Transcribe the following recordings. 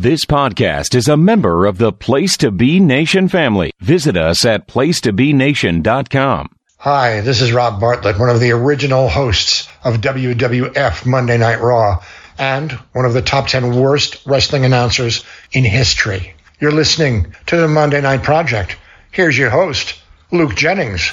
This podcast is a member of the Place to Be Nation family. Visit us at placetobenation.com. Hi, this is Rob Bartlett, one of the original hosts of WWF Monday Night Raw and one of the top 10 worst wrestling announcers in history. You're listening to the Monday Night Project. Here's your host, Luke Jennings.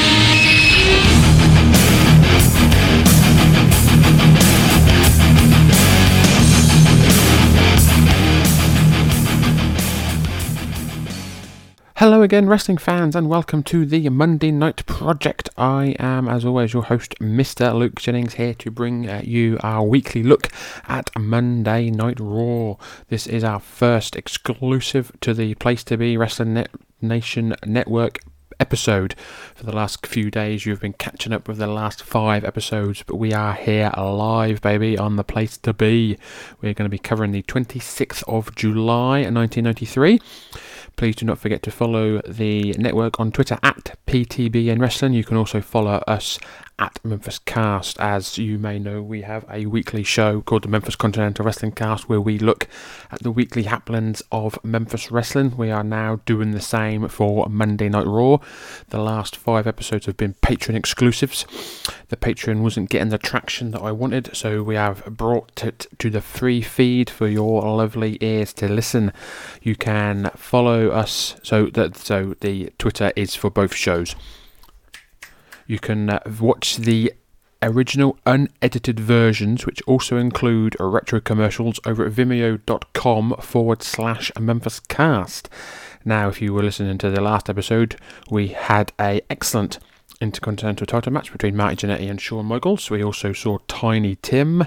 Hello again, wrestling fans, and welcome to the Monday Night Project. I am, as always, your host, Mr. Luke Jennings, here to bring uh, you our weekly look at Monday Night Raw. This is our first exclusive to the Place to Be Wrestling Net- Nation Network episode. For the last few days, you've been catching up with the last five episodes, but we are here live, baby, on the place to be. We're going to be covering the 26th of July 1993. Please do not forget to follow the network on Twitter at PTBN Wrestling. You can also follow us at Memphis Cast. As you may know, we have a weekly show called the Memphis Continental Wrestling Cast where we look at the weekly happenings of Memphis Wrestling. We are now doing the same for Monday Night Raw. The last five episodes have been Patreon exclusives. The Patreon wasn't getting the traction that I wanted, so we have brought it to the free feed for your lovely ears to listen. You can follow us. So that so the Twitter is for both shows. You can uh, watch the original unedited versions, which also include retro commercials, over at vimeo.com forward slash Memphis Cast. Now, if you were listening to the last episode, we had a excellent intercontinental title match between Marty Jannetty and Shawn Michaels. We also saw Tiny Tim.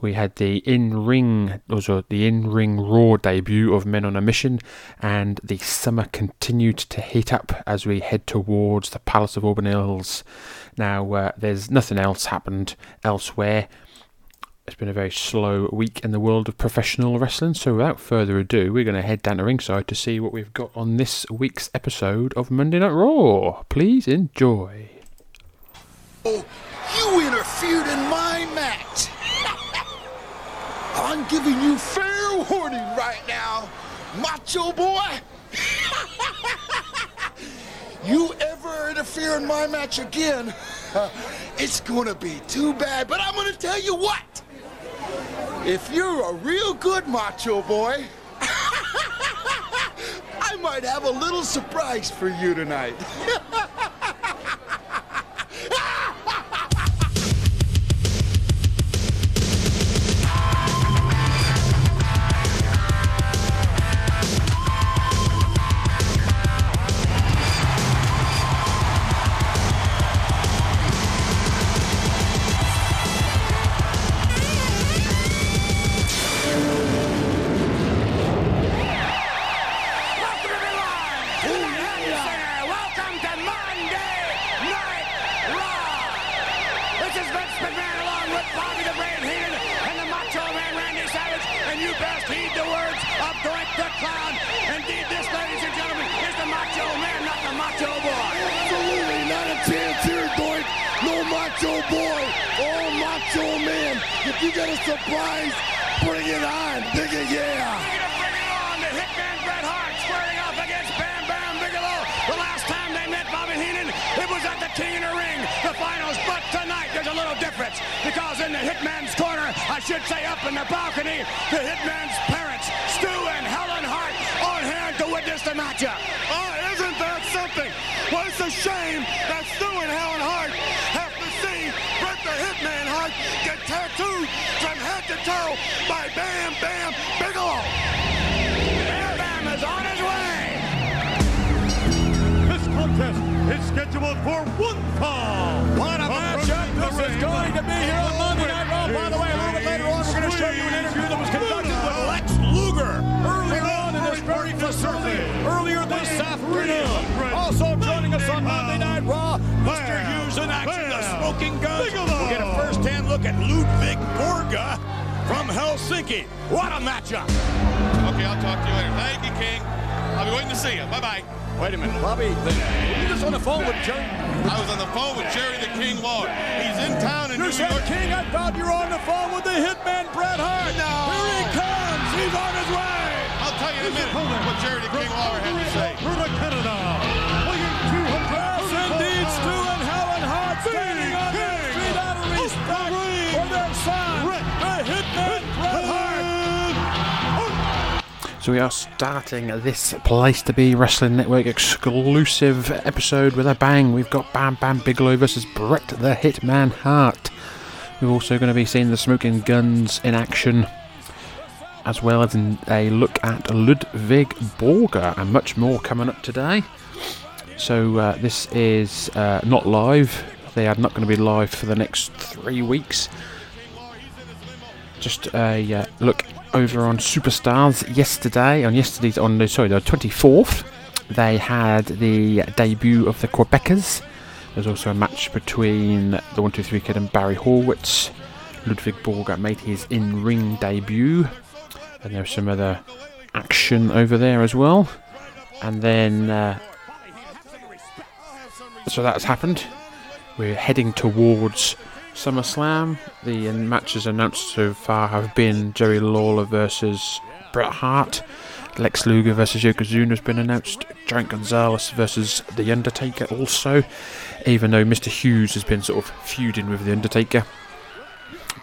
We had the in-ring, also the in-ring Raw debut of Men on a Mission, and the summer continued to heat up as we head towards the Palace of Auburn Hills. Now, uh, there's nothing else happened elsewhere. It's been a very slow week in the world of professional wrestling, so without further ado, we're going to head down to ringside to see what we've got on this week's episode of Monday Night Raw. Please enjoy. Oh, you interfered in my match. I'm giving you fair warning right now, macho boy. you ever interfere in my match again, it's gonna be too bad. But I'm gonna tell you what. If you're a real good macho boy, I might have a little surprise for you tonight. Macho man. If you got a surprise, bring it on. It, yeah. We're gonna bring it on. The Hitman Bret Hart squaring off against Bam Bam Bigelow. The last time they met Bobby Heenan, it was at the King in the Ring, the finals. But tonight there's a little difference because in the Hitman's corner, I should say up in the balcony, the Hitman's parents, Stu and Helen Hart, on hand to witness the matchup. Oh, isn't that something? Well, a shame that Stu and Helen Hart By Bam Bam Bigelow. Bam Bam is on his way. This contest is scheduled for one fall. What a matchup this is going to be here on Monday Night Raw. By the way, a little bit later on, we're going to show you an interview that was conducted with Lex Luger earlier on in this very facility, earlier this afternoon. Also joining us on Monday Night Raw, Mr. Hughes in action, the smoking guns. We'll get a first-hand look at Ludwig Borga from Helsinki. What a matchup. Okay, I'll talk to you later. Thank you, King. I'll be waiting to see you. Bye-bye. Wait a minute, Bobby. You just on the phone with Jerry. I was on the phone with Jerry the King Lawler. He's in town in New York. You New said York. King. I thought you were on the phone with the hitman Bret Hart. No. Here he comes. He's on his way. I'll tell you in a minute what Jerry the King Lawler had to say. Canada, So we are starting this Place to Be Wrestling Network exclusive episode with a bang. We've got Bam Bam Bigelow versus Bret the Hitman Hart. We're also going to be seeing the Smoking Guns in action, as well as a look at Ludwig Borga and much more coming up today. So uh, this is uh, not live. They are not going to be live for the next three weeks. Just a uh, look over on Superstars yesterday. On yesterday's on the sorry the 24th, they had the debut of the Quebecers. There's also a match between the One Two Three Kid and Barry Horowitz. Ludwig Borga made his in-ring debut, and there's some other action over there as well. And then, uh, so that's happened. We're heading towards SummerSlam. The matches announced so far have been Jerry Lawler versus Bret Hart. Lex Luger versus Yokozuna has been announced. Giant Gonzalez versus The Undertaker also. Even though Mr. Hughes has been sort of feuding with The Undertaker.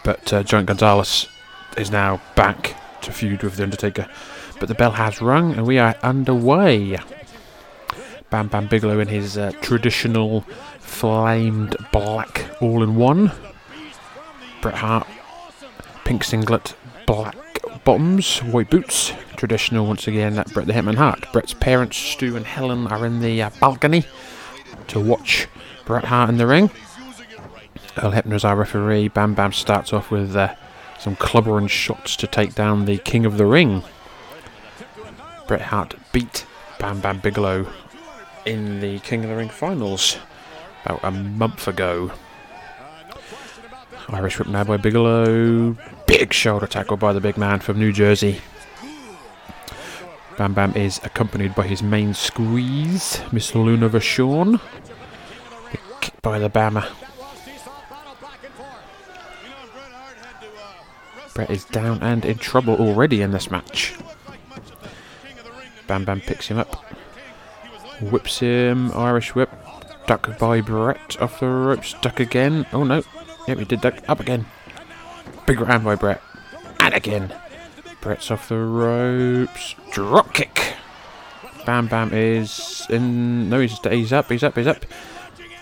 But uh, Giant Gonzalez is now back to feud with The Undertaker. But the bell has rung and we are underway. Bam Bam Bigelow in his uh, traditional flamed black all in one. Bret Hart, pink singlet, black bottoms, white boots. Traditional once again at Bret the Hitman Hart. Bret's parents, Stu and Helen, are in the uh, balcony to watch Bret Hart in the ring. Earl is our referee. Bam Bam starts off with uh, some clubbering shots to take down the King of the Ring. Bret Hart beat Bam Bam Bigelow in the King of the Ring finals about a month ago. Irish whip now by Bigelow. Big shoulder tackle by the big man from New Jersey. Bam Bam is accompanied by his main squeeze, Miss Luna Vachon. The kick by the Bama. Bret is down and in trouble already in this match. Bam Bam picks him up. Whips him, Irish whip. Duck by Bret off the ropes. Duck again. Oh no. Yep, he did duck. Up again. Big round by Bret. And again. Bret's off the ropes. Drop kick. Bam Bam is in. No, he's, he's up, he's up, he's up.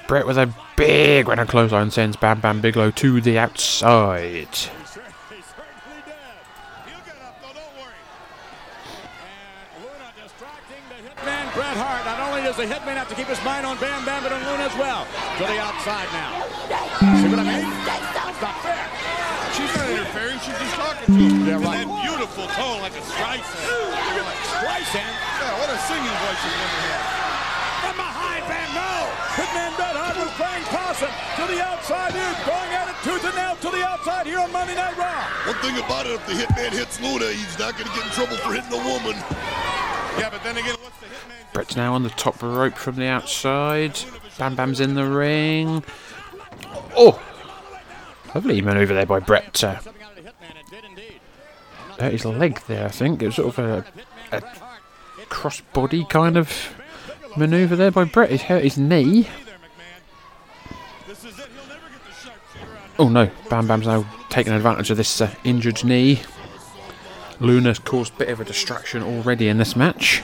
Bret with a big running clothesline sends Bam Bam Bigelow to the outside. Hitman Bret Hart. Not only does the Hitman have to keep his mind on Bam Bam, and on Luna as well. To the outside now. See what I mean? That's not fair. She's not interfering. She's just talking to mm, him. Yeah, In right. that beautiful tone like a Streisand. Streisand. Yeah, what a singing voice this woman has. From behind Bam, no! Hitman Bret Hart was playing possum to the outside here, going at it tooth and nail to the outside here on Monday Night Raw. One thing about it, if the hitman hits Luna, he's not going to get in trouble for hitting a woman. Yeah, but then again, what's the hitman do? Bret's now on the top rope from the outside. Bam Bam's in the ring. Oh! Lovely maneuver there by Bret. Uh, hurt his leg there, I think. It was sort of a, a cross-body kind of maneuver there by Bret. He hurt his knee. Oh no, Bam Bam's now taking advantage of this uh, injured knee. Luna's caused a bit of a distraction already in this match.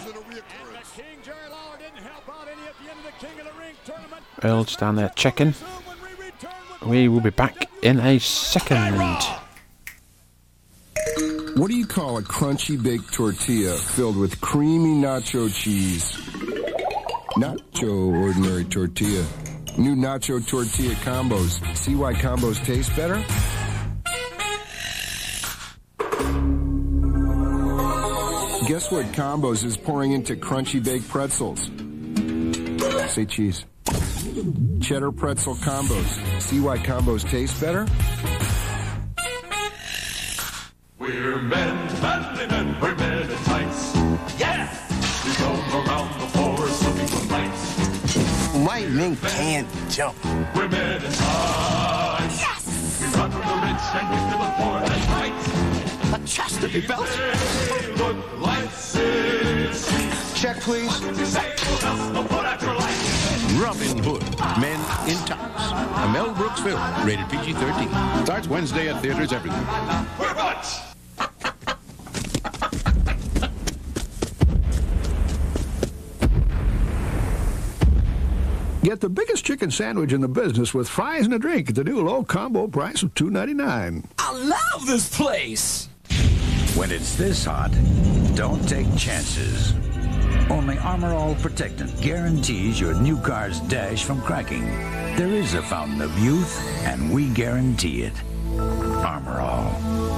King Jerry Lawler didn't help out any at the end of the King of the Ring tournament. Earl's down there checking. We will be back in a second. What do you call a crunchy baked tortilla filled with creamy nacho cheese? Nacho ordinary tortilla. New nacho tortilla combos. See why combos taste better? Guess what combos is pouring into crunchy baked pretzels? Say cheese. Cheddar pretzel combos. See why combos taste better? We're men, manly men, we're men in tights. Yes! We roam around the forest looking for fights. White men can't jump. We're men in tights. Yes! We run from the rich and we to the poor and right. A chastity belt. They look like sissies. Check, please. Robin Hood, Men in Tights. A Mel Brooks film, rated PG-13. Starts Wednesday at theaters everywhere. We're butts! Get the biggest chicken sandwich in the business with fries and a drink at the new low combo price of $2.99. I love this place! When it's this hot, don't take chances. Only Armor All Protectant guarantees your new car's dash from cracking. There is a fountain of youth, and we guarantee it. Armor All.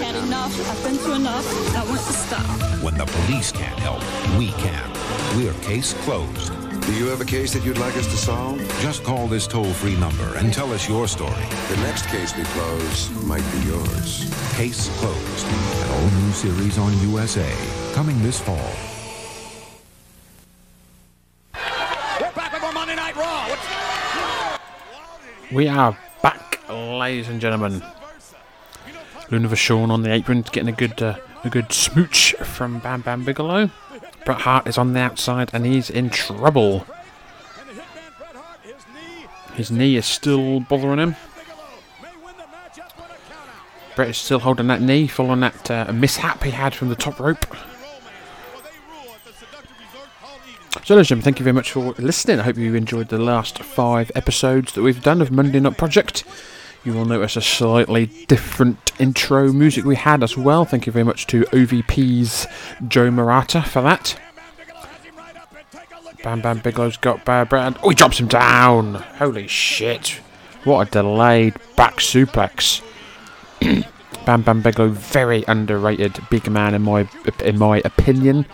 Had enough. I've been through enough. I want to stop. When the police can't help, we can. We're case closed. Do you have a case that you'd like us to solve? Just call this toll-free number and tell us your story. The next case we close might be yours. Case closed. An all-new series on USA. Coming this fall. We're back with more Monday Night Raw. We are back, ladies and gentlemen. Luna Vachon on the apron, getting a good, uh, a good smooch from Bam Bam Bigelow. Bret Hart is on the outside and he's in trouble. His knee is still bothering him. Bret is still holding that knee, following that uh, mishap he had from the top rope. So, and thank you very much for listening. I hope you enjoyed the last five episodes that we've done of Monday Night Project. You will notice a slightly different intro music we had as well. Thank you very much to OVP's Joe Murata for that. Bam Bam Bigelow's got Bad Brand. Oh, he drops him down! Holy shit. What a delayed back suplex. Bam Bam Bigelow, very underrated big man in my in my opinion.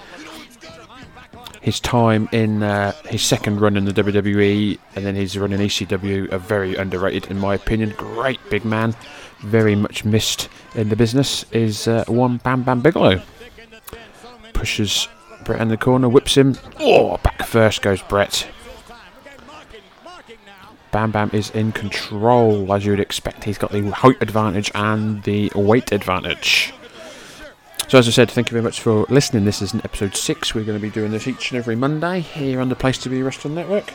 His time in uh, his second run in the WWE and then his run in ECW are very underrated in my opinion. Great big man, very much missed in the business. Is uh, one Bam Bam Bigelow pushes Bret in the corner, whips him. Oh, back first goes Bret. Bam Bam is in control, as you would expect. He's got the height advantage and the weight advantage. So, as I said, thank you very much for listening. This is an episode 6. We're going to be doing this each and every Monday here on the Place to Be Wrestling Network.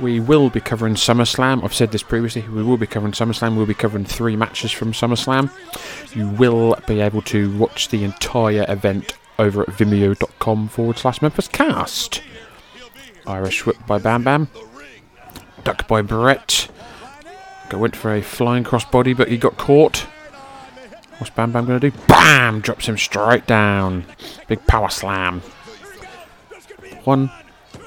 We will be covering SummerSlam. I've said this previously. We will be covering SummerSlam. We'll be covering three matches from SummerSlam. You will be able to watch the entire event over at vimeo.com forward slash Memphis Cast. Irish whip by Bam Bam. Duck by Bret. Went for a flying crossbody, but he got caught. What's Bam Bam going to do? BAM! Drops him straight down. Big power slam. One,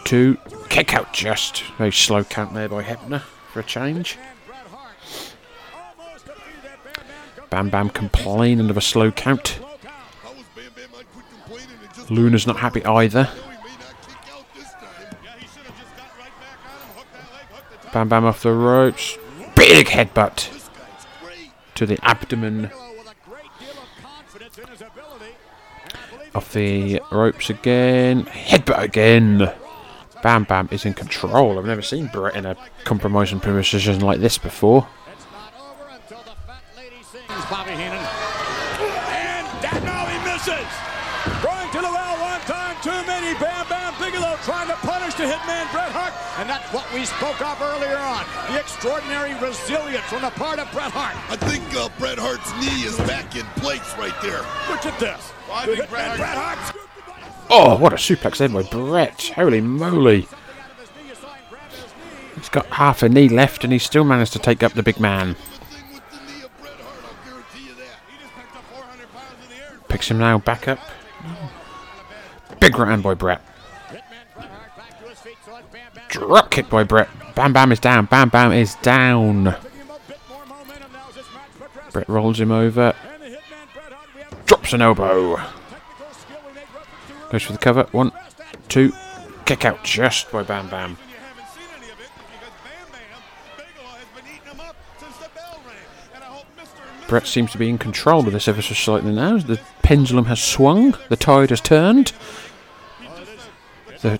two, kick out just. Very slow count there by Hebner for a change. Bam Bam complaining of a slow count. Luna's not happy either. Bam Bam off the ropes. Big headbutt to the abdomen. Off the ropes again. Headbutt again. Bam Bam is in control. I've never seen Bret in a compromising position like this before. Trying to punish the hitman Bret Hart. And that's what we spoke of earlier on. The extraordinary resilience on the part of Bret Hart. I think uh, Bret Hart's knee is back in place right there. Look at this. I The think Bret hitman Bret Hart- Hart. Oh, what a suplex there by Bret. Holy moly. He's got half a knee left and he still managed to take up the big man. Picks him now back up. Big right hand by Bret. Drop kick by Bret. Bam Bam is down. Bam Bam is down. Bret rolls him over. Drops an elbow. Goes for the cover. One, two. Kick out just by Bam Bam. Bret seems to be in control of this ever so slightly now. The pendulum has swung. The tide has turned. The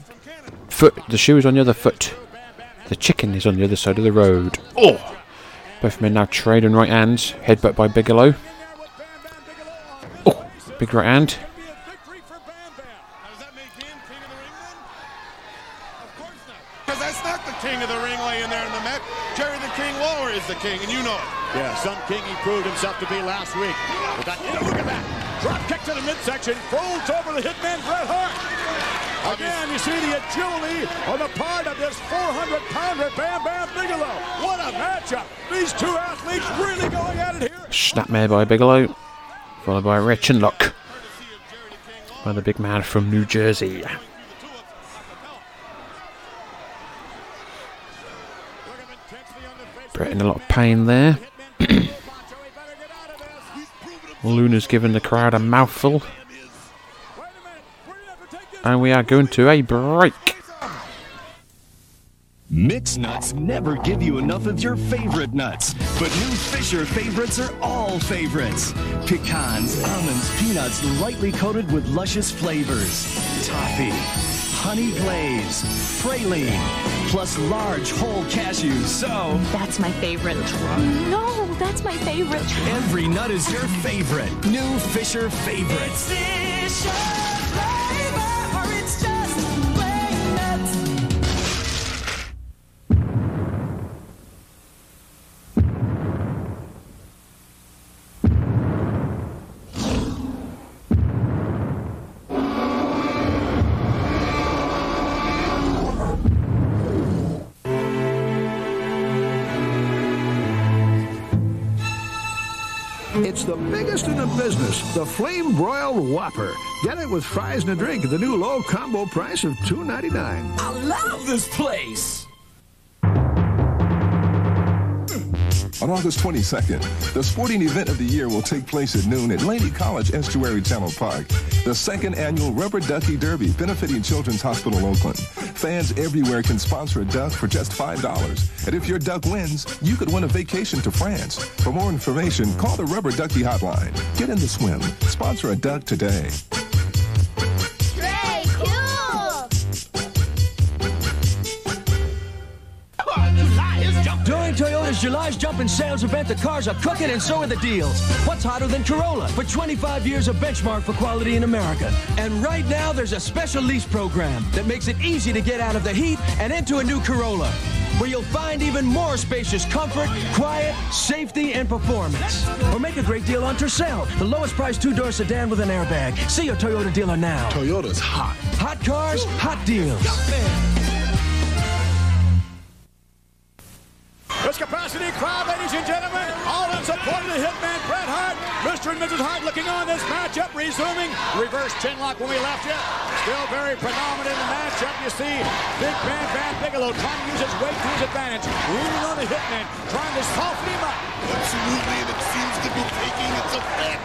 foot, the shoe is on the other foot. The chicken is on the other side of the road. Oh! Both men now trade trading right hands. Headbutt by Bigelow. Oh! Big right hand. Because that's not the king of the ring laying there in the mat. Jerry the King Lawler is the king, and you know it. Yeah, some king he proved himself to be last week. But that, look at that. Drop kick to the midsection. Folds over the hitman Bret Hart. Again, you see the agility on the part of this 400-pounder Bam Bam Bigelow. What a matchup. These two athletes really going at it here. Snapmare by Bigelow. Followed by rear chin lock. By the big man from New Jersey. Bret in a lot of pain there. Luna's giving the crowd a mouthful. And we are going to a break. Mixed nuts never give you enough of your favorite nuts, but new Fisher favorites are all favorites. Pecans, almonds, peanuts, lightly coated with luscious flavors. Toffee, honey glaze, praline, plus large whole cashews. So That's my favorite. No, that's my favorite. every nut is your favorite. New Fisher favorites. Business, the Flame Broiled Whopper. Get it with fries and a drink at the new low combo price of $2.99. I love this place. On August 22nd, the sporting event of the year will take place at noon at Laney College Estuary Channel Park. The second annual Rubber Ducky Derby benefiting Children's Hospital Oakland. Fans everywhere can sponsor a duck for just $5. And if your duck wins, you could win a vacation to France. For more information, call the Rubber Ducky Hotline. Get in the swim. Sponsor a duck today. Toyota's July's Jumpin' Sales event, the cars are cooking and so are the deals. What's hotter than Corolla? For 25 years, a benchmark for quality in America. And right now, there's a special lease program that makes it easy to get out of the heat and into a new Corolla, where you'll find even more spacious comfort, quiet, safety, and performance. Or make a great deal on Tercel, the lowest priced two-door sedan with an airbag. See your Toyota dealer now. Toyota's hot. Hot cars, hot deals. This capacity crowd, ladies and gentlemen, all in support of the Hitman Bret Hart. Mr. and Mrs. Hart looking on this matchup, resuming. Reverse chin lock when we left you. Still very predominant in the matchup. You see Big Bam Van Bigelow trying to use his weight to his advantage. Leaning on the Hitman, trying to soften him up. Absolutely, and it seems to be taking its effect.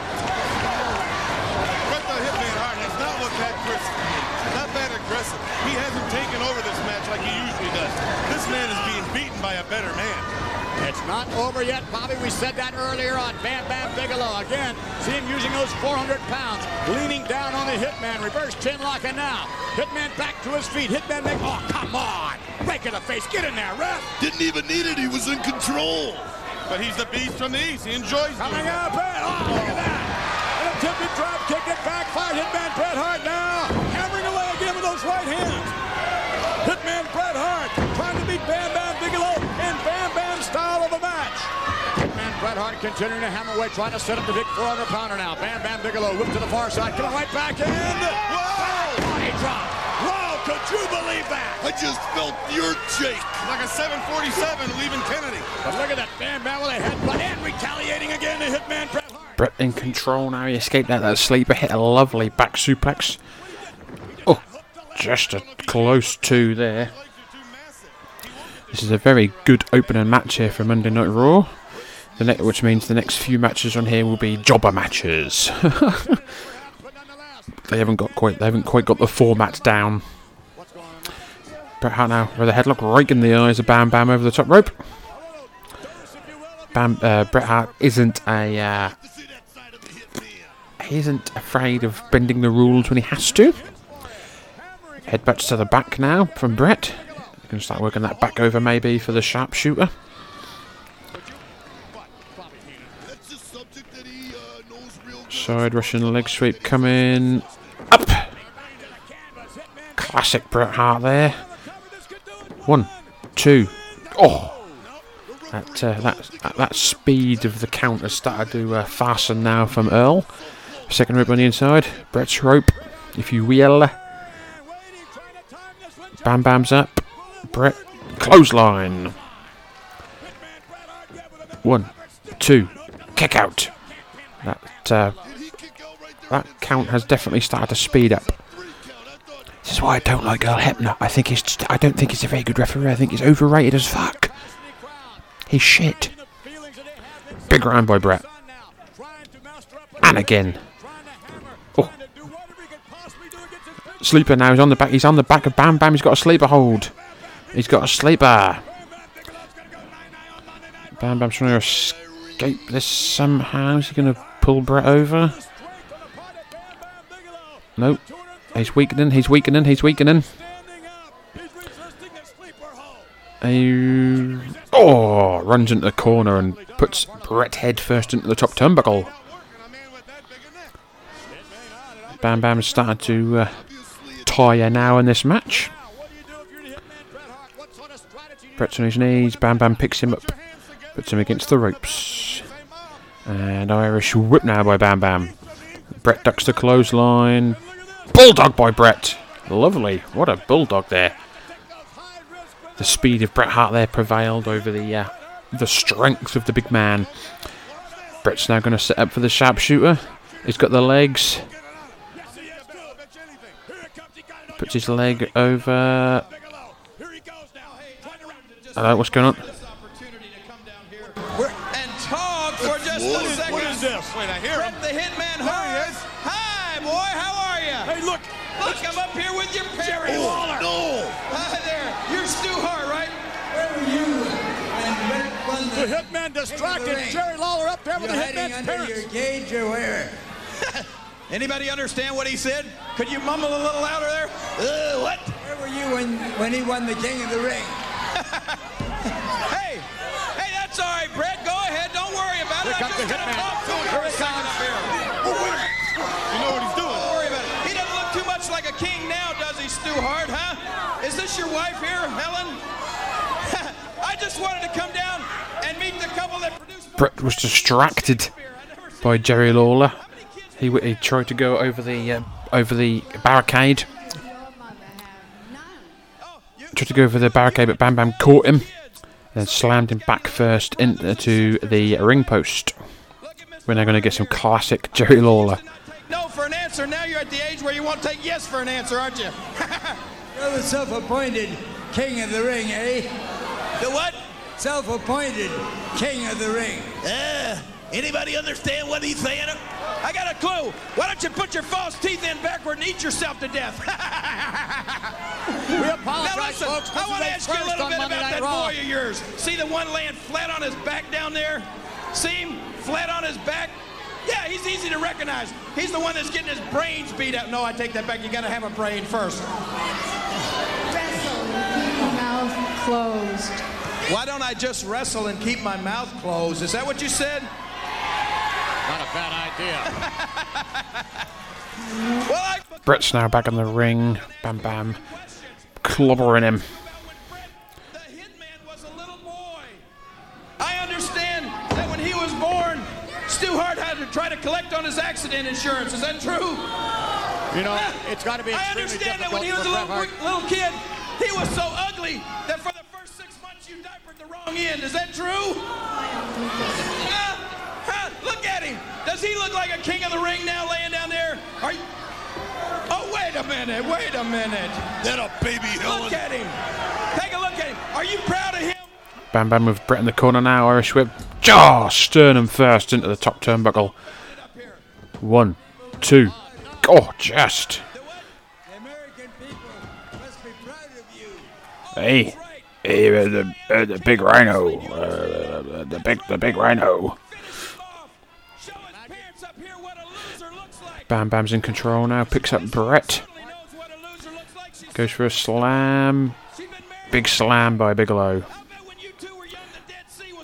Bret the Hitman Hart has not looked that crisp. Not that aggressive. He hasn't taken over this match like he usually does. This man is being beaten by a better man. It's not over yet, Bobby. We said that earlier on Bam Bam Bigelow. Again, see him using those 400 pounds, leaning down on the Hitman, reverse chin lock, and now Hitman back to his feet. Hitman make, oh, come on. Break in the face. Get in there, ref. Didn't even need it. He was in control. But he's the beast from the east. He enjoys Coming doing out, it. Bam. Oh, look at that. An attempted drop kick. It backfired. Hitman Bret Hart now hammering away again those right hands. Hitman Bret Hart trying to beat Bam Bam Bigelow in Bam Bam style of a match. Hitman Bret Hart continuing to hammer away, trying to set up the big 400 pounder now. Bam Bam Bigelow whipped to the far side, coming right back in. Whoa! Body drop. Whoa, could you believe that? I just felt your shake. Like a 747 leaving Kennedy. But look at that Bam Bam with a headbutt and retaliating again to Hitman Bret Hart. Bret in control now. He escaped out that sleeper, hit a lovely back suplex. Just a close two there. This is a very good opening match here for Monday Night Raw. Which means the next few matches on here will be jobber matches. they haven't got quite they haven't quite got the format down. Bret Hart now with a headlock right in the eyes of Bam Bam over the top rope. Bam uh, Bret Hart isn't a uh, he isn't afraid of bending the rules when he has to. Headbutts to the back now from Bret. To start working that back over maybe for the sharpshooter. Side Russian leg sweep coming up. Classic Bret Hart there. One, two, oh. that uh, that that speed of the count has started to uh, fasten now from Earl. Second rope on the inside. Bret's rope, if you will. Bam Bam's up. Bret clothesline. One, two, kick out. That uh, that count has definitely started to speed up. This is why I don't like Earl Hebner. I think he's just, I don't think he's a very good referee. I think he's overrated as fuck. He's shit. Big round by Bret. And again. Oh. Sleeper now. He's on the back. He's on the back of Bam Bam. He's got a sleeper hold. He's got a sleeper. Bam Bam's trying to escape this somehow. Is he going to pull Bret over? Nope. He's weakening. He's weakening. He's weakening. Oh, runs into the corner and puts Bret head first into the top turnbuckle. Bam Bam's started to uh, tire now in this match. Bret's on his knees. Bam Bam picks him up, puts him against the ropes. And Irish whip now by Bam Bam. Bret ducks the clothesline. Bulldog by Bret. Lovely. What a bulldog there. The speed of Bret Hart there prevailed over the uh, the strength of the big man. Bret's now going to set up for the sharpshooter. He's got the legs. Puts his leg over. Hello, what's going on? and talk for just What a is- second. what is this? Wait, I hear From him. the Hitman Hart. Hi, boy. How are you? Hey, look. Look, I'm up here with your Jerry parents. Lawler. Oh, no. Hi there. You're Stu Hart, right? Where were you when Rick won The hitman distracted. Jerry Lawler up there with the hitman's parents. cage or where? Anybody understand what he said? Could you mumble a little louder there? Uh, what? Where were you when, when he won the King of the Ring? Hey, hey, that's all right, Bret. Go ahead. Don't worry about it. Here I'm just the gonna hitman. talk to him Here for a it second. You know what he's doing. Don't worry about it. He doesn't look too much like a king now, does he, Stu Hart, huh? Is this your wife here, Helen? I just wanted to come down and meet the couple that produced. Bret was distracted by Jerry Lawler. He, he tried to go over the uh, over the barricade. Tried to go over the barricade, but Bam Bam caught him, then slammed him back first into the ring post. We're now going to get some classic Jerry Lawler. No for an answer. Now you're at the age where you won't take yes for an answer, aren't you? You're the self-appointed King of the Ring, eh? The what? Self-appointed King of the Ring. Uh, anybody understand what he's saying? I got a clue. Why don't you put your false teeth in backward and eat yourself to death? We apologize, now listen, folks. This I want to ask you a little bit Monday about Night that Raw. boy of yours. See the one laying flat on his back down there? See him flat on his back? Yeah, he's easy to recognize. He's the one that's getting his brains beat out. No, I take that back. You got to have a brain first. Mouth closed. Why don't I just wrestle and keep my mouth closed? Is that what you said? Not bad idea. Well, I Bret's now back in the ring. Bam Bam clobbering him. I understand that when he was born, Stu Hart had to try to collect on his accident insurance. Is that true? You know, it's got to be I understand that when he was a little, little kid, he was so ugly that for the first six months you diapered the wrong end. Is that true? Huh? Huh? Look at him. Does he look like a king of the ring now laying down there? Are you... Oh, wait a minute. Wait a minute. That a baby Helen. Look at him. Take a look at him. Are you proud of him? Bam Bam with Bret in the corner now. Irish whip. Jaw! Sternum first into the top turnbuckle. One, two. Oh, just. Hey, hey, the, uh, the big rhino. Uh, the big, the big rhino. Bam Bam's in control now. Picks up Bret. Goes for a slam. Big slam by Bigelow.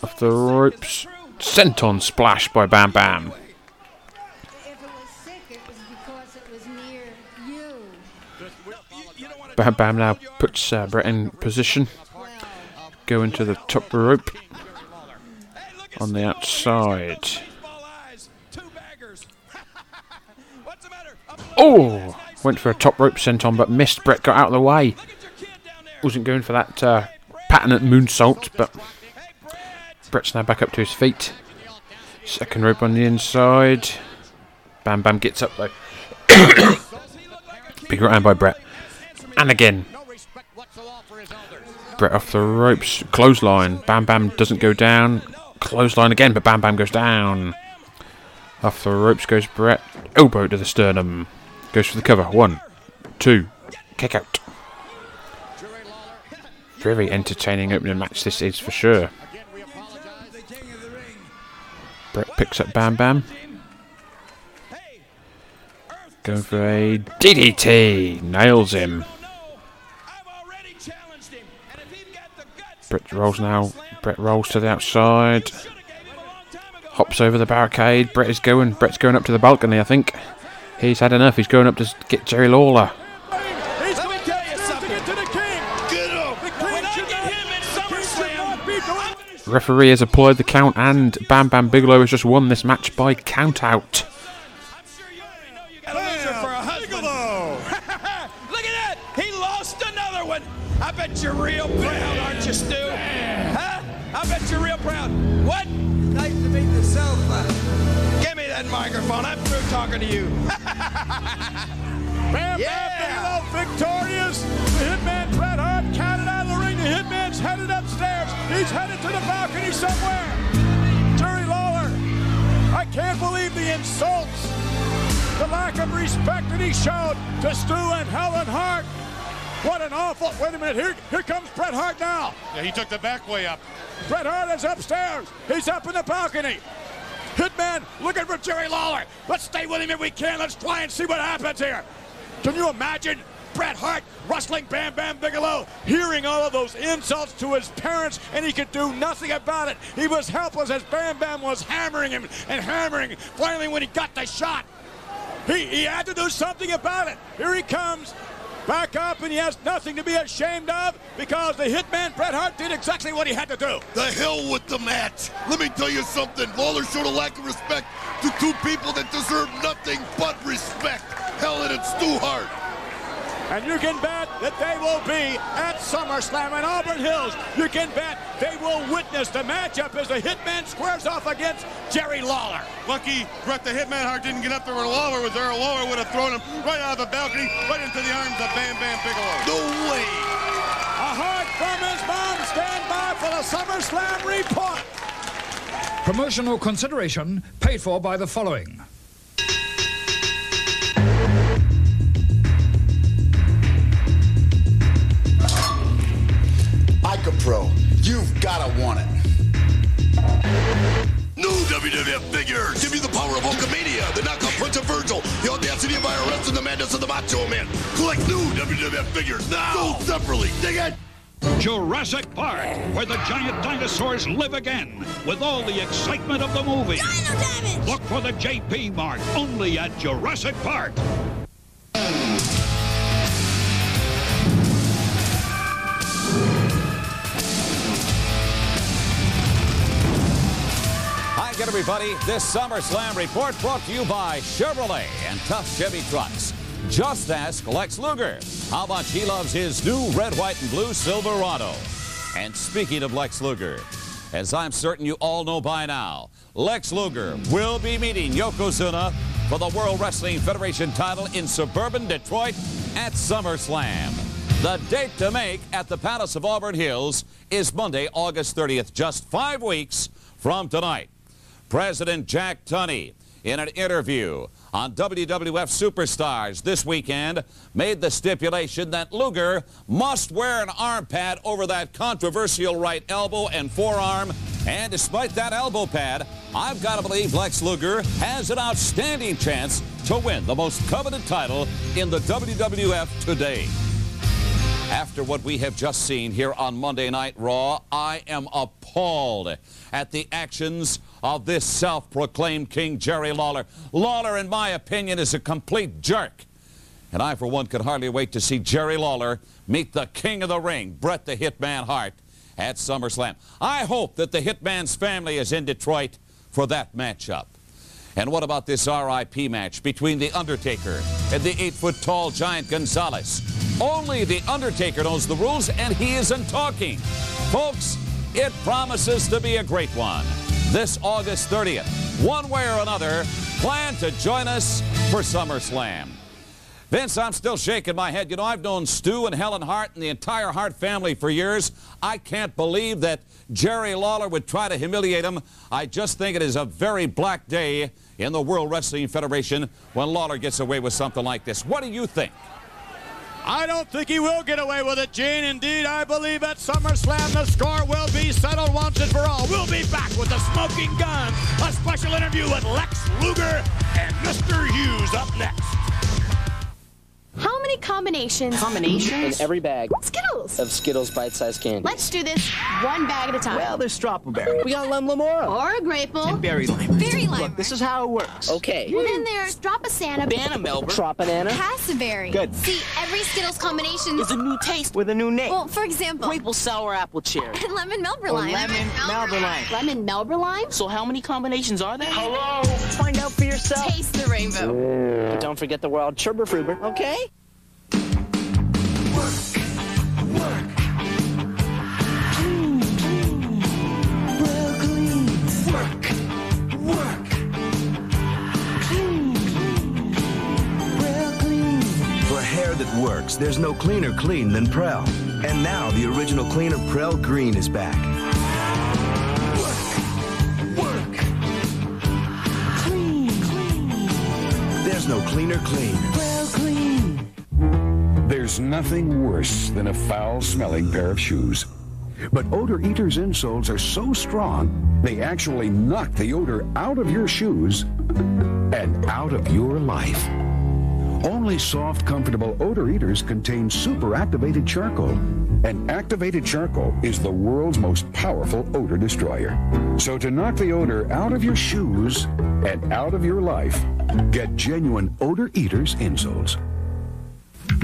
Off the ropes. Senton splash by Bam Bam. Bam Bam now puts uh, Bret in position. Go into the top rope. On the outside. Oh! Went for a top rope senton but missed. Bret got out of the way. Wasn't going for that uh, patented moonsault, but Bret's now back up to his feet. Second rope on the inside. Bam Bam gets up though. Big right hand by Bret. And again. Bret off the ropes. Clothesline. Bam Bam doesn't go down. Clothesline again, but Bam Bam goes down. Off the ropes goes Brett. Elbow to the sternum. Goes for the cover. One, two, kick out. Very entertaining opening match this is for sure. Bret picks up Bam Bam. Going for a DDT. Nails him. Bret rolls now. Bret rolls to the outside. Hops over the barricade. Bret is going. Bret's going up to the balcony, I think. He's had enough. He's going up to get Jerry Lawler. He's going to tell you something. Get to the king. Get him. When I get him in SummerSlam, Referee has applied the count, and Bam Bam Bigelow has just won this match by count out. Got a loser for a husband. Look at that. He lost another one. I bet you're real proud, aren't you, Stu? Huh? I bet you're real proud. What? Nice to meet the sofa. Give me that microphone. I'm through talking to you. Bam Yeah. Bam Bigelow victorious. The Hitman Bret Hart counted out of the ring. The Hitman's headed upstairs. He's headed to the balcony somewhere. Jerry Lawler, I can't believe the insults, the lack of respect that he showed to Stu and Helen Hart. What an awful. Wait a minute. Here, here comes Bret Hart now. Yeah, he took the back way up. Bret Hart is upstairs. He's up in the balcony. Hitman looking for Jerry Lawler. Let's stay with him if we can. Let's try and see what happens here. Can you imagine Bret Hart wrestling Bam Bam Bigelow, hearing all of those insults to his parents, and he could do nothing about it? He was helpless as Bam Bam was hammering him and hammering. Finally, when he got the shot, he, he had to do something about it. Here he comes. Back up, and he has nothing to be ashamed of because the hitman Bret Hart did exactly what he had to do. The hell with the match. Let me tell you something. Lawler showed a lack of respect to two people that deserve nothing but respect. Helen and Stu Hart. And you can bet that they will be at SummerSlam in Auburn Hills. You can bet they will witness the matchup as the Hitman squares off against Jerry Lawler. Lucky Bret the Hitman Hart didn't get up there when Lawler was there. Lawler would have thrown him right out of the balcony, right into the arms of Bam Bam Bigelow. No way. A heart from his mom. Stand by for the SummerSlam report. Promotional consideration paid for by the following. ICA you've gotta want it. New WWF figures. Give you the power of Hulkamania, the knockout Prince of Virgil, the audacity of IRS, and the madness of the Macho Man. Collect new WWF figures now. Sold separately. Dig it. Jurassic Park, where the giant dinosaurs live again, with all the excitement of the movie. Look for the JP mark only at Jurassic Park. Everybody. This SummerSlam report brought to you by Chevrolet and Tough Chevy Trucks. Just ask Lex Luger how much he loves his new red, white, and blue Silverado. And speaking of Lex Luger, as I'm certain you all know by now, Lex Luger will be meeting Yokozuna for the World Wrestling Federation title in suburban Detroit at SummerSlam. The date to make at the Palace of Auburn Hills is Monday, August 30th, just five weeks from tonight. President Jack Tunney, in an interview on WWF Superstars this weekend, made the stipulation that Luger must wear an arm pad over that controversial right elbow and forearm. And despite that elbow pad, I've got to believe Lex Luger has an outstanding chance to win the most coveted title in the WWF today. After what we have just seen here on Monday Night Raw, I am appalled at the actions of this self-proclaimed King Jerry Lawler. Lawler, in my opinion, is a complete jerk. And I, for one, could hardly wait to see Jerry Lawler meet the king of the ring, Bret the Hitman Hart, at SummerSlam. I hope that the Hitman's family is in Detroit for that matchup. And what about this RIP match between The Undertaker and the eight-foot-tall giant Gonzalez? Only The Undertaker knows the rules, and he isn't talking. Folks, it promises to be a great one. This August 30th, one way or another, plan to join us for SummerSlam. Vince, I'm still shaking my head. You know, I've known Stu and Helen Hart and the entire Hart family for years. I can't believe that Jerry Lawler would try to humiliate him. I just think it is a very black day in the World Wrestling Federation when Lawler gets away with something like this. What do you think? I don't think he will get away with it, Gene. Indeed, I believe at SummerSlam the score will be settled once and for all. We'll be back with the Smoking Gun, a special interview with Lex Luger and Mr. Hughes up next. How many combinations? Combinations? In every bag Skittles. of Skittles bite-sized candy. Let's do this one bag at a time. Well, there's strawberry. We got lemon lemora. or a grapeful. And berry lime. Berry lime. Look, this is how it works. Okay. Well, then there's Dropasana. Banana Melbourne. Trop banana. Cassberry. Good. See, every Skittles combination It's a new taste with a new name. Well, for example, Maple sour apple cherry. lemon Melbourne lime. lemon Melbourne lime. Lemon Melbourne lime. So how many combinations are there? Hello. Find out for yourself. Taste the rainbow. But don't forget the wild Cherber Fruber, okay? That works, there's no cleaner clean than Prell. And now the original cleaner Prell Green is back. Work. Work. Clean. clean. There's no cleaner clean. Prell clean. There's nothing worse than a foul smelling pair of shoes. But Odor Eater's insoles are so strong, they actually knock the odor out of your shoes and out of your life. Only soft, comfortable Odor Eaters contain super activated charcoal. And activated charcoal is the world's most powerful odor destroyer. So to knock the odor out of your shoes and out of your life, get genuine Odor Eaters insoles.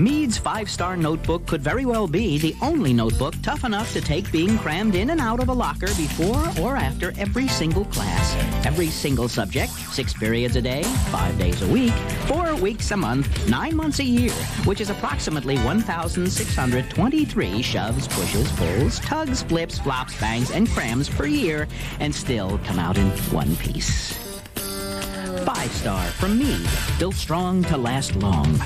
Mead's five-star notebook could very well be the only notebook tough enough to take being crammed in and out of a locker before or after every single class. Every single subject, six periods a day, five days a week, four weeks a month, nine months a year, which is approximately 1,623 shoves, pushes, pulls, tugs, flips, flops, bangs, and crams per year, and still come out in one piece. Five star from Mead, built strong to last long.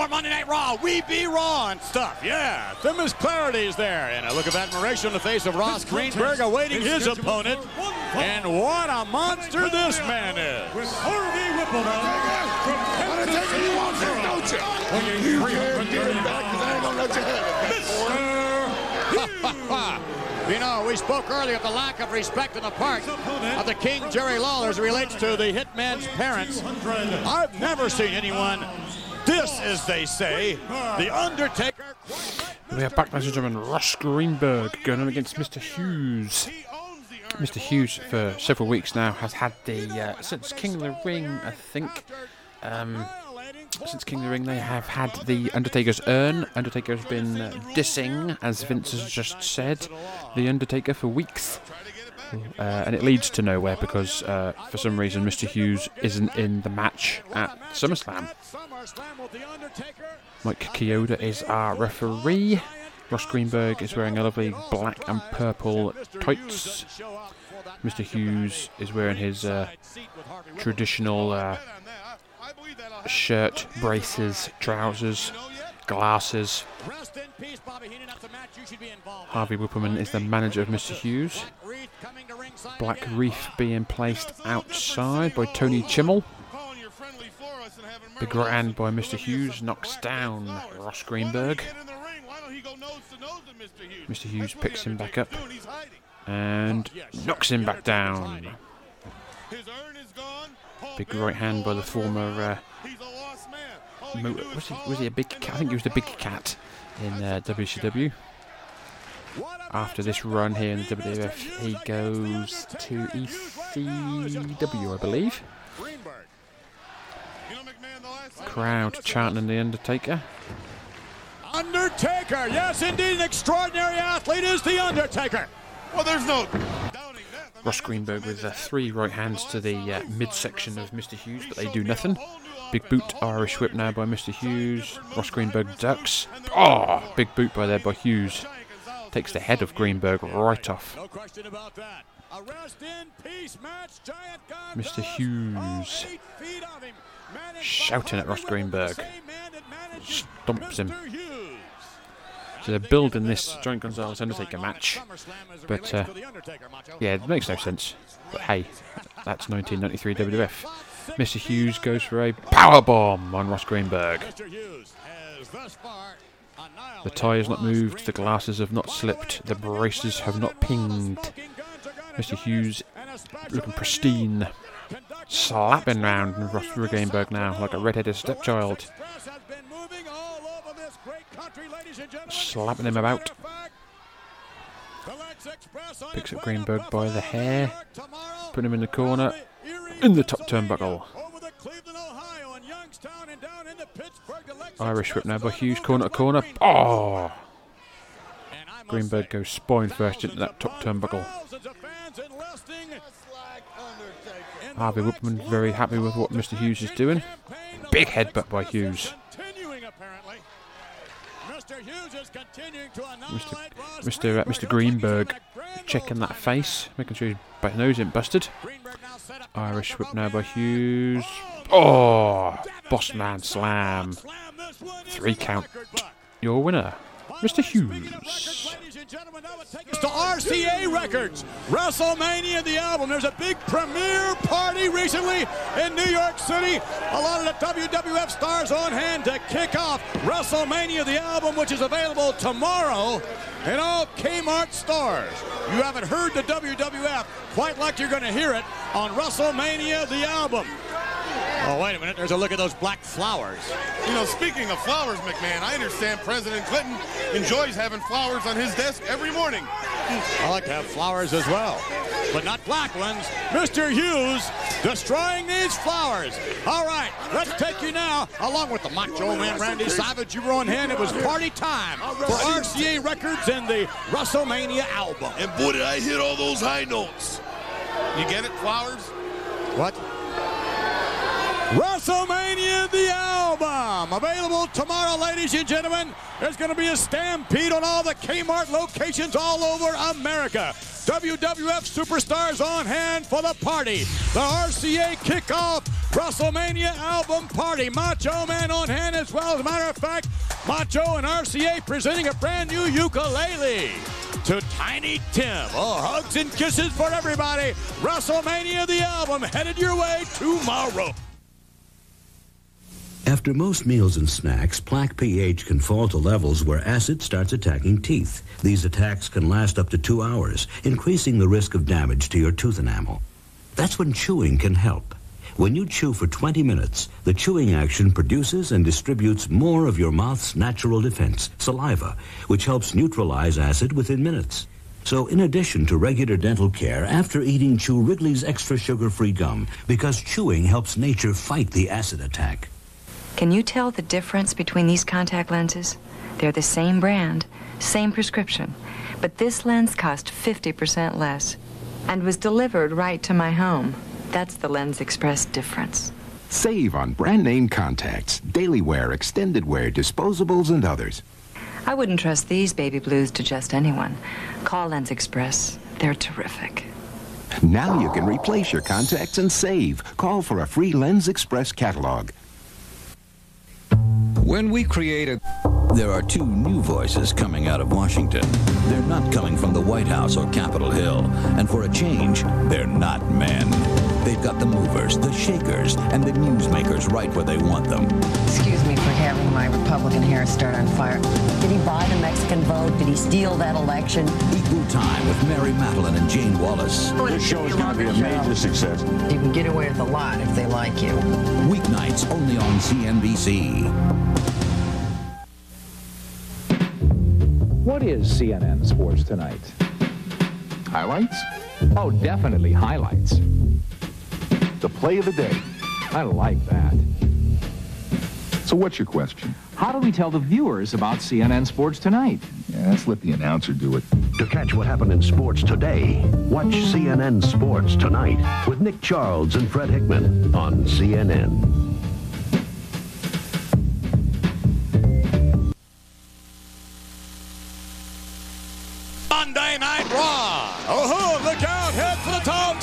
We're back with more Monday Night Raw. We be Raw and stuff. Yeah, Thimis Clarity's there. And a look of admiration on the face of Ross Greenberg awaiting his opponent. And what a monster this man is. With Harvey Whippleman from Kansas City, you want this, don't you? When you can't get it back, 'cause I ain't gonna let you have it. You know, we spoke earlier of the lack of respect on the part of the King Jerry Lawler as it relates to the Hitman's parents. I've never seen anyone this, as they say, the Undertaker. We have back, ladies and gentlemen. Ross Greenberg going on against Mr. Hughes. Mr. Hughes, for several weeks now, has had the uh, since King of the Ring, I think. Um, since King of the Ring, they have had the Undertaker's urn. Undertaker has been uh, dissing, as Vince has just said, the Undertaker for weeks. Uh, and it leads to nowhere because, uh, for some reason, Mr. Hughes isn't in the match at SummerSlam. Mike Chioda is our referee. Ross Greenberg is wearing a lovely black and purple tights. Mr. Hughes is wearing his uh, traditional uh, shirt, braces, trousers, glasses. Harvey Whippleman is the manager of Mr. Hughes. Black Reef being placed outside by Tony Chimel. Big right hand by Mr. Hughes knocks down Ross Greenberg. Mr. Hughes picks him back up and knocks him back down. Big right hand by the former. Uh, was, he, was he a big cat? I think he was the big cat in uh, WCW. After this run here in the WWF, he goes to ECW, I believe. Crowd chanting The Undertaker. Undertaker, yes, indeed, an extraordinary athlete is The Undertaker. Well, there's no. Ross Greenberg with uh, three right hands to the uh, midsection of Mr. Hughes, but they do nothing. Big boot, Irish whip now by Mr. Hughes. Ross Greenberg ducks. Oh, big boot by there by Hughes. Takes the head of Greenberg right off. No question about that. A rest in peace match, giant God Mr. Hughes shouting at Ross Greenberg. Stomps him. So they're building this Giant Gonzalez Undertaker match, but uh, yeah, it makes no sense. But hey, that's 1993 WWF. Mr. Hughes goes for a power bomb on Ross Greenberg. The tie has not moved, the glasses have not slipped, the braces have not pinged. Mr. Hughes looking pristine, slapping round Ross Greenberg now like a red-headed stepchild. Slapping him about. Picks up Greenberg by the hair, putting him in the corner, in the top turnbuckle. Irish whip now by Hughes, corner to corner. Oh! Greenberg goes spine first into that top turnbuckle. Harvey Whippman very happy with what Mr. Hughes is doing. Big headbutt by Hughes. Mr. Mr. Uh, Mr. Greenberg checking that face, making sure his nose isn't busted. Irish whip now by Hughes. Oh, boss man slam. Three count. Your winner, Mr. Hughes. To RCA Records. WrestleMania, the album. There's a big premiere party recently in New York City. A lot of the WWF stars on hand to kick off WrestleMania, the album, which is available tomorrow in all Kmart stores. You haven't heard the WWF quite like you're going to hear it on WrestleMania, the album. Oh, wait a minute. There's a look at those black flowers. You know, speaking of flowers, McMahon, I understand President Clinton enjoys having flowers on his desk every morning. I like to have flowers as well, but not black ones. Mr. Hughes destroying these flowers. All right, let's take you now, along with the Macho Man Randy Savage. You were on hand. It was party time for RCA Records and the WrestleMania album. And boy, did I hit all those high notes. You get it, flowers? What? WrestleMania the album available tomorrow, ladies and gentlemen. There's going to be a stampede on all the Kmart locations all over America. WWF superstars on hand for the party. The RCA kickoff WrestleMania album party. Macho Man on hand as well. As a matter of fact, Macho and RCA presenting a brand new ukulele to Tiny Tim. Oh, hugs and kisses for everybody. WrestleMania the album headed your way tomorrow. After most meals and snacks, plaque pH can fall to levels where acid starts attacking teeth. These attacks can last up to two hours, increasing the risk of damage to your tooth enamel. That's when chewing can help. When you chew for 20 minutes, the chewing action produces and distributes more of your mouth's natural defense, saliva, which helps neutralize acid within minutes. So in addition to regular dental care, after eating, chew Wrigley's extra sugar-free gum because chewing helps nature fight the acid attack. Can you tell the difference between these contact lenses? They're the same brand, same prescription, but this lens cost 50% less and was delivered right to my home. That's the Lens Express difference. Save on brand name contacts, daily wear, extended wear, disposables, and others. I wouldn't trust these baby blues to just anyone. Call Lens Express. They're terrific. Now you can replace your contacts and save. Call for a free Lens Express catalog. When we created... There are two new voices coming out of Washington. They're not coming from the White House or Capitol Hill. And for a change, they're not men. They've got the movers, the shakers, and the newsmakers right where they want them. Excuse me having my Republican hair start on fire. Did he buy the Mexican vote? Did he steal that election? Equal time with Mary Matalin and Jane Wallace. This show is going to be a major success. You can get away with a lot if they like you. Weeknights only on CNBC. What is CNN Sports Tonight? Highlights? Oh, definitely highlights. The play of the day. I like that. So what's your question? How do we tell the viewers about CNN Sports Tonight? Yeah, let's let the announcer do it. To catch what happened in sports today, watch CNN Sports Tonight with Nick Charles and Fred Hickman on CNN. Monday Night Raw. Oh, look out. Head for the tall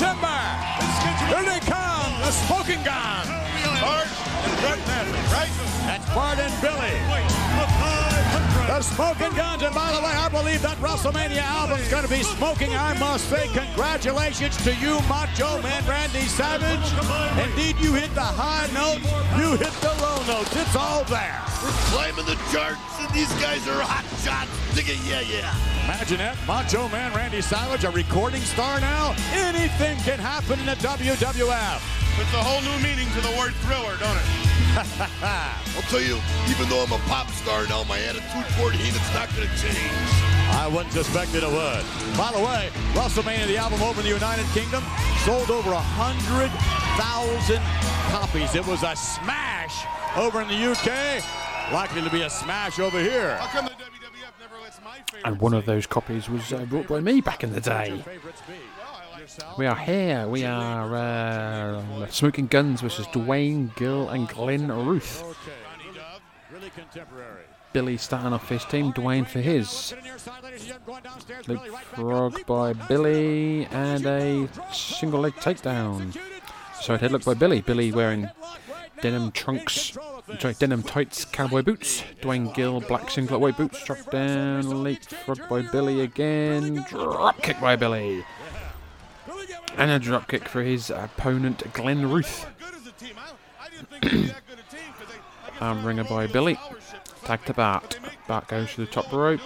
And Billy. The smoking guns. And by the way, I believe that WrestleMania album is going to be smoking. I must say congratulations to you, Macho Man Randy Savage. Indeed, you hit the high notes. You hit the low notes. It's all there. We're climbing the charts, and these guys are hot shots. Yeah, yeah. Imagine that. Macho Man Randy Savage, a recording star now. Anything can happen in the WWF. It's a whole new meaning to the word thriller, don't it? I'll tell you, even though I'm a pop star now, my attitude toward Heenan's not going to change. I wouldn't suspect it would. By the way, WrestleMania, the album over in the United Kingdom, sold over 100,000 copies. It was a smash over in the UK. Likely to be a smash over here. How come the WWF never lets my favorite And one of those copies was uh, brought by me back in the day. We are here. We are uh, Smoking Guns versus Duane Gill and Glenn Ruth. Billy starting off his team, Duane for his. Frog by Billy and a single leg takedown. So Side headlock by Billy. Billy wearing denim trunks, sorry, denim tights, cowboy boots. Duane Gill, black singlet white boots. Drop down, leapfrog by Billy again. Drop kick by Billy. And a drop kick for his opponent, Glenn Ruth. Arm wringer by Billy. Tag to Bart. Bart goes to the top rope.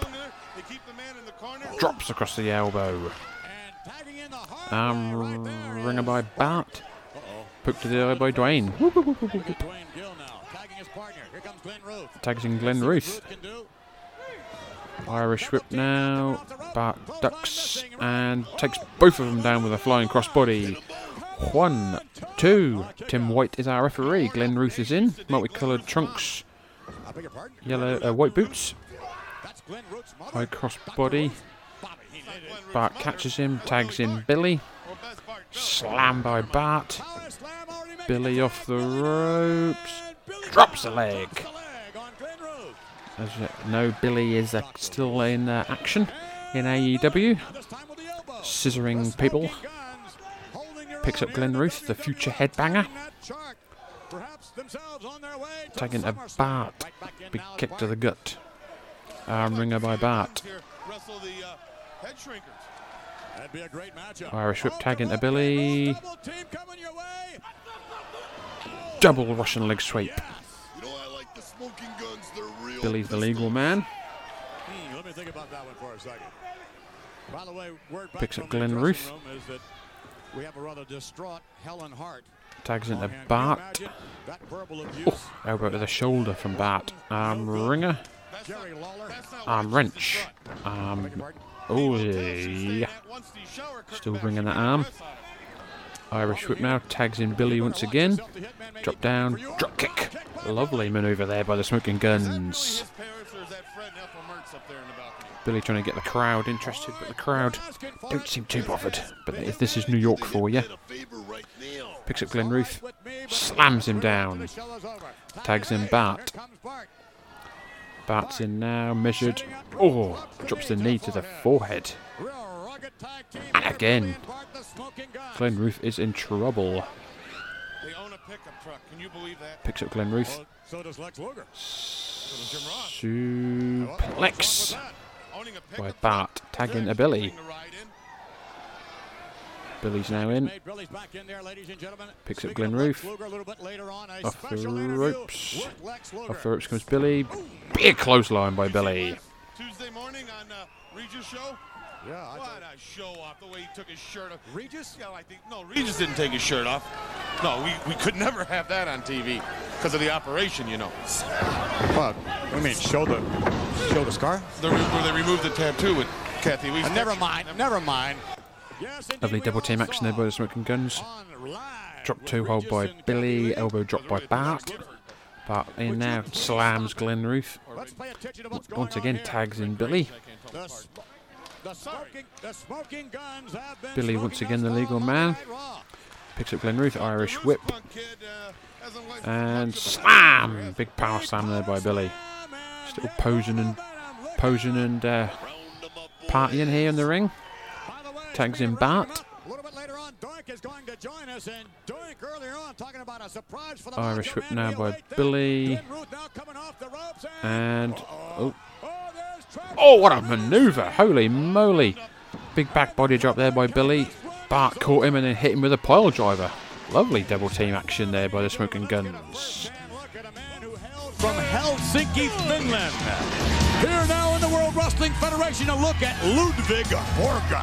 Drops across the elbow. Arm wringer by Bart. Poke to the eye by Duane. Tags in Glenn Ruth. Irish whip now. Bart ducks and takes both of them down with a flying crossbody. One, two. Tim White is our referee. Glenn Ruth is in. Multicoloured trunks. Yellow, uh, white boots. High crossbody. Bart catches him, tags in Billy. Slam by Bart. Billy off the ropes. Drops a leg. As know, Billy is uh, still in uh, action in AEW. Scissoring people. Picks up Glenn Ruth, the future headbanger. Tagging a Bart. Big kick to the gut. Arm wringer by Bart. Irish whip tag into Billy. Double Russian leg sweep. Billy's the legal man. Hmm, let me think about that one for a second. By the way, word back Picks up from the Glenn dressing Ruth. is that We have a rather distraught Helen Hart. Tags into on hand. Bart. that? Oh, elbow to the shoulder from Bart. Arm wringer. Jerry Lawler. Arm wrench. Arm. Oh, yeah. Still bringing that arm. Irish whip now. Tags in Billy once again. Drop down. Drop kick. Lovely maneuver there by the Smoking Guns. Billy trying to get the crowd interested, but the crowd don't seem too bothered. But if this is New York for you. Picks up Glenn Ruth. Slams him down. Tags in Bart. Bart's in now, measured. Oh, drops the knee to the forehead. And again, Glenn Ruth is in trouble. They own a pickup truck. Can you believe that? Picks up Glenn Ruth. Well, so does Lex Luger. So does Jim Suplex by Bart, tagging a Billy. Billy's now in. Picks up Glenn Ruth. Off the ropes. Off the ropes comes Billy. Big clothesline by Billy. Tuesday morning on uh, Regis show. Yeah, I what a show off the way he took his shirt off. Regis? Yeah, I think no. Regis didn't take his shirt off. No, we, we could never have that on TV because of the operation, you know. What? What do mean? Show the show the scar? The, where they removed the tattoo with Kathie Lee. Uh, never mind. Never mind. Lovely double team action there by the Smoking Guns. Drop toe hold by Billy, elbow drop by Bart. Bart in now, slams Glenn Ruth. Once again, tags in Billy. Billy once again the legal man. Picks up Glenn Ruth, Irish whip. And slam! Big power slam there by Billy. Still posing and posing and uh, partying here in the ring. Tags in Bart. Irish whip now by Billy. And oh, oh, what a maneuver! Holy moly! Big back body drop there by Billy. Bart caught him and then hit him with a pile driver. Lovely double team action there by the Smoking Guns. From Helsinki, Finland. Here now in the World Wrestling Federation, a look at Ludwig Borga.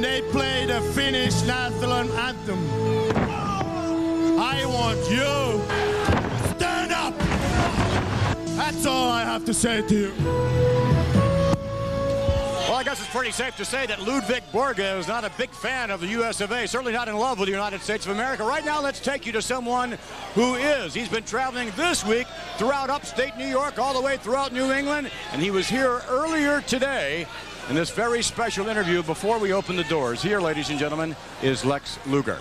And they play the Finnish national anthem, I want you stand up. That's all I have to say to you. Well, I guess it's pretty safe to say that Ludwig Borga is not a big fan of the US of A, certainly not in love with the United States of America. Right now, let's take you to someone who is. He's been traveling this week throughout upstate New York, all the way throughout New England, and he was here earlier today in this very special interview before we open the doors. Here, ladies and gentlemen, is Lex Luger.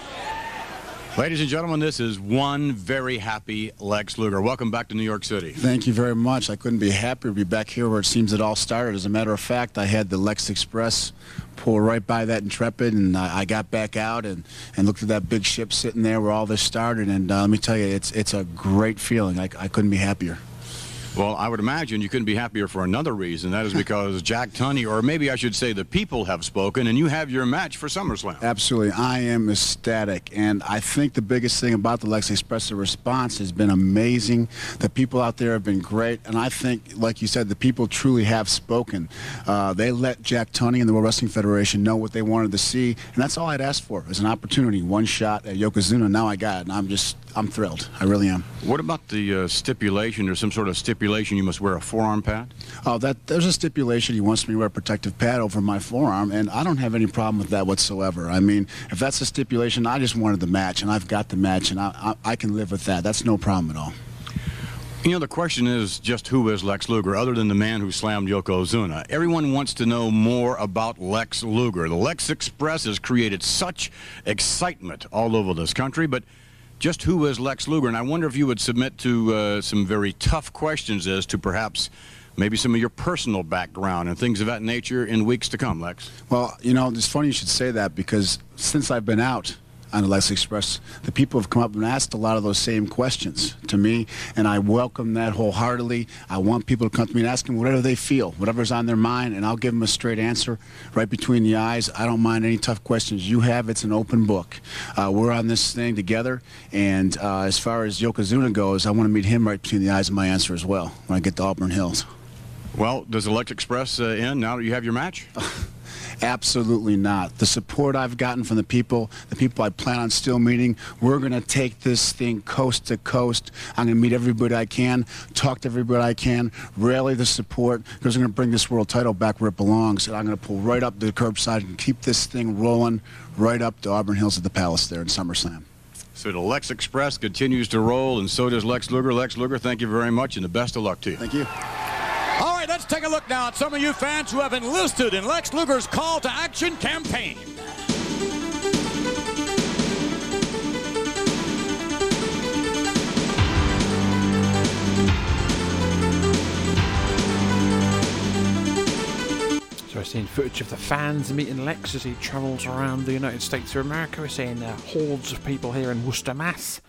Ladies and gentlemen, this is one very happy Lex Luger. Welcome back to New York City. Thank you very much. I couldn't be happier to be back here where it seems it all started. As a matter of fact, I had the Lex Express pull right by that Intrepid, and I, I got back out and, and looked at that big ship sitting there where all this started. And uh, let me tell you, it's it's a great feeling. I, I couldn't be happier. Well, I would imagine you couldn't be happier for another reason. That is because Jack Tunney, or maybe I should say the people have spoken, and you have your match for SummerSlam. Absolutely. I am ecstatic. And I think the biggest thing about the Lex Express, the response has been amazing. The people out there have been great. And I think, like you said, the people truly have spoken. Uh, they let Jack Tunney and the World Wrestling Federation know what they wanted to see. And that's all I'd asked for, is an opportunity, one shot at Yokozuna. Now I got it. And I'm just, I'm thrilled. I really am. What about the uh, stipulation or some sort of stipulation you must wear a forearm pad? Oh, that there's a stipulation. He wants me to wear a protective pad over my forearm, and I don't have any problem with that whatsoever. I mean, if that's a stipulation, I just wanted the match, and I've got the match, and I, I, I can live with that. That's no problem at all. You know, the question is just who is Lex Luger, other than the man who slammed Yokozuna? Everyone wants to know more about Lex Luger. The Lex Express has created such excitement all over this country, but just who is Lex Luger? And I wonder if you would submit to uh, some very tough questions as to perhaps maybe some of your personal background and things of that nature in weeks to come, Lex. Well, you know, it's funny you should say that because since I've been out on the Lex Express, the people have come up and asked a lot of those same questions to me, and I welcome that wholeheartedly. I want people to come to me and ask them whatever they feel, whatever's on their mind, and I'll give them a straight answer right between the eyes. I don't mind any tough questions you have. It's an open book. Uh, we're on this thing together, and uh, as far as Yokozuna goes, I want to meet him right between the eyes of my answer as well when I get to Auburn Hills. Well, does Lex Express uh, end now that you have your match? Absolutely not. The support I've gotten from the people, the people I plan on still meeting, we're going to take this thing coast to coast. I'm going to meet everybody I can, talk to everybody I can, rally the support, because I'm going to bring this world title back where it belongs. And I'm going to pull right up to the curbside and keep this thing rolling right up to Auburn Hills at the Palace there in SummerSlam. So the Lex Express continues to roll, and so does Lex Luger. Lex Luger, thank you very much, and the best of luck to you. Thank you. Right, let's take a look now at some of you fans who have enlisted in Lex Luger's call to action campaign. So we're seeing footage of the fans meeting Lex as he travels around the United States of America. We're seeing uh, hordes of people here in Worcester, Mass.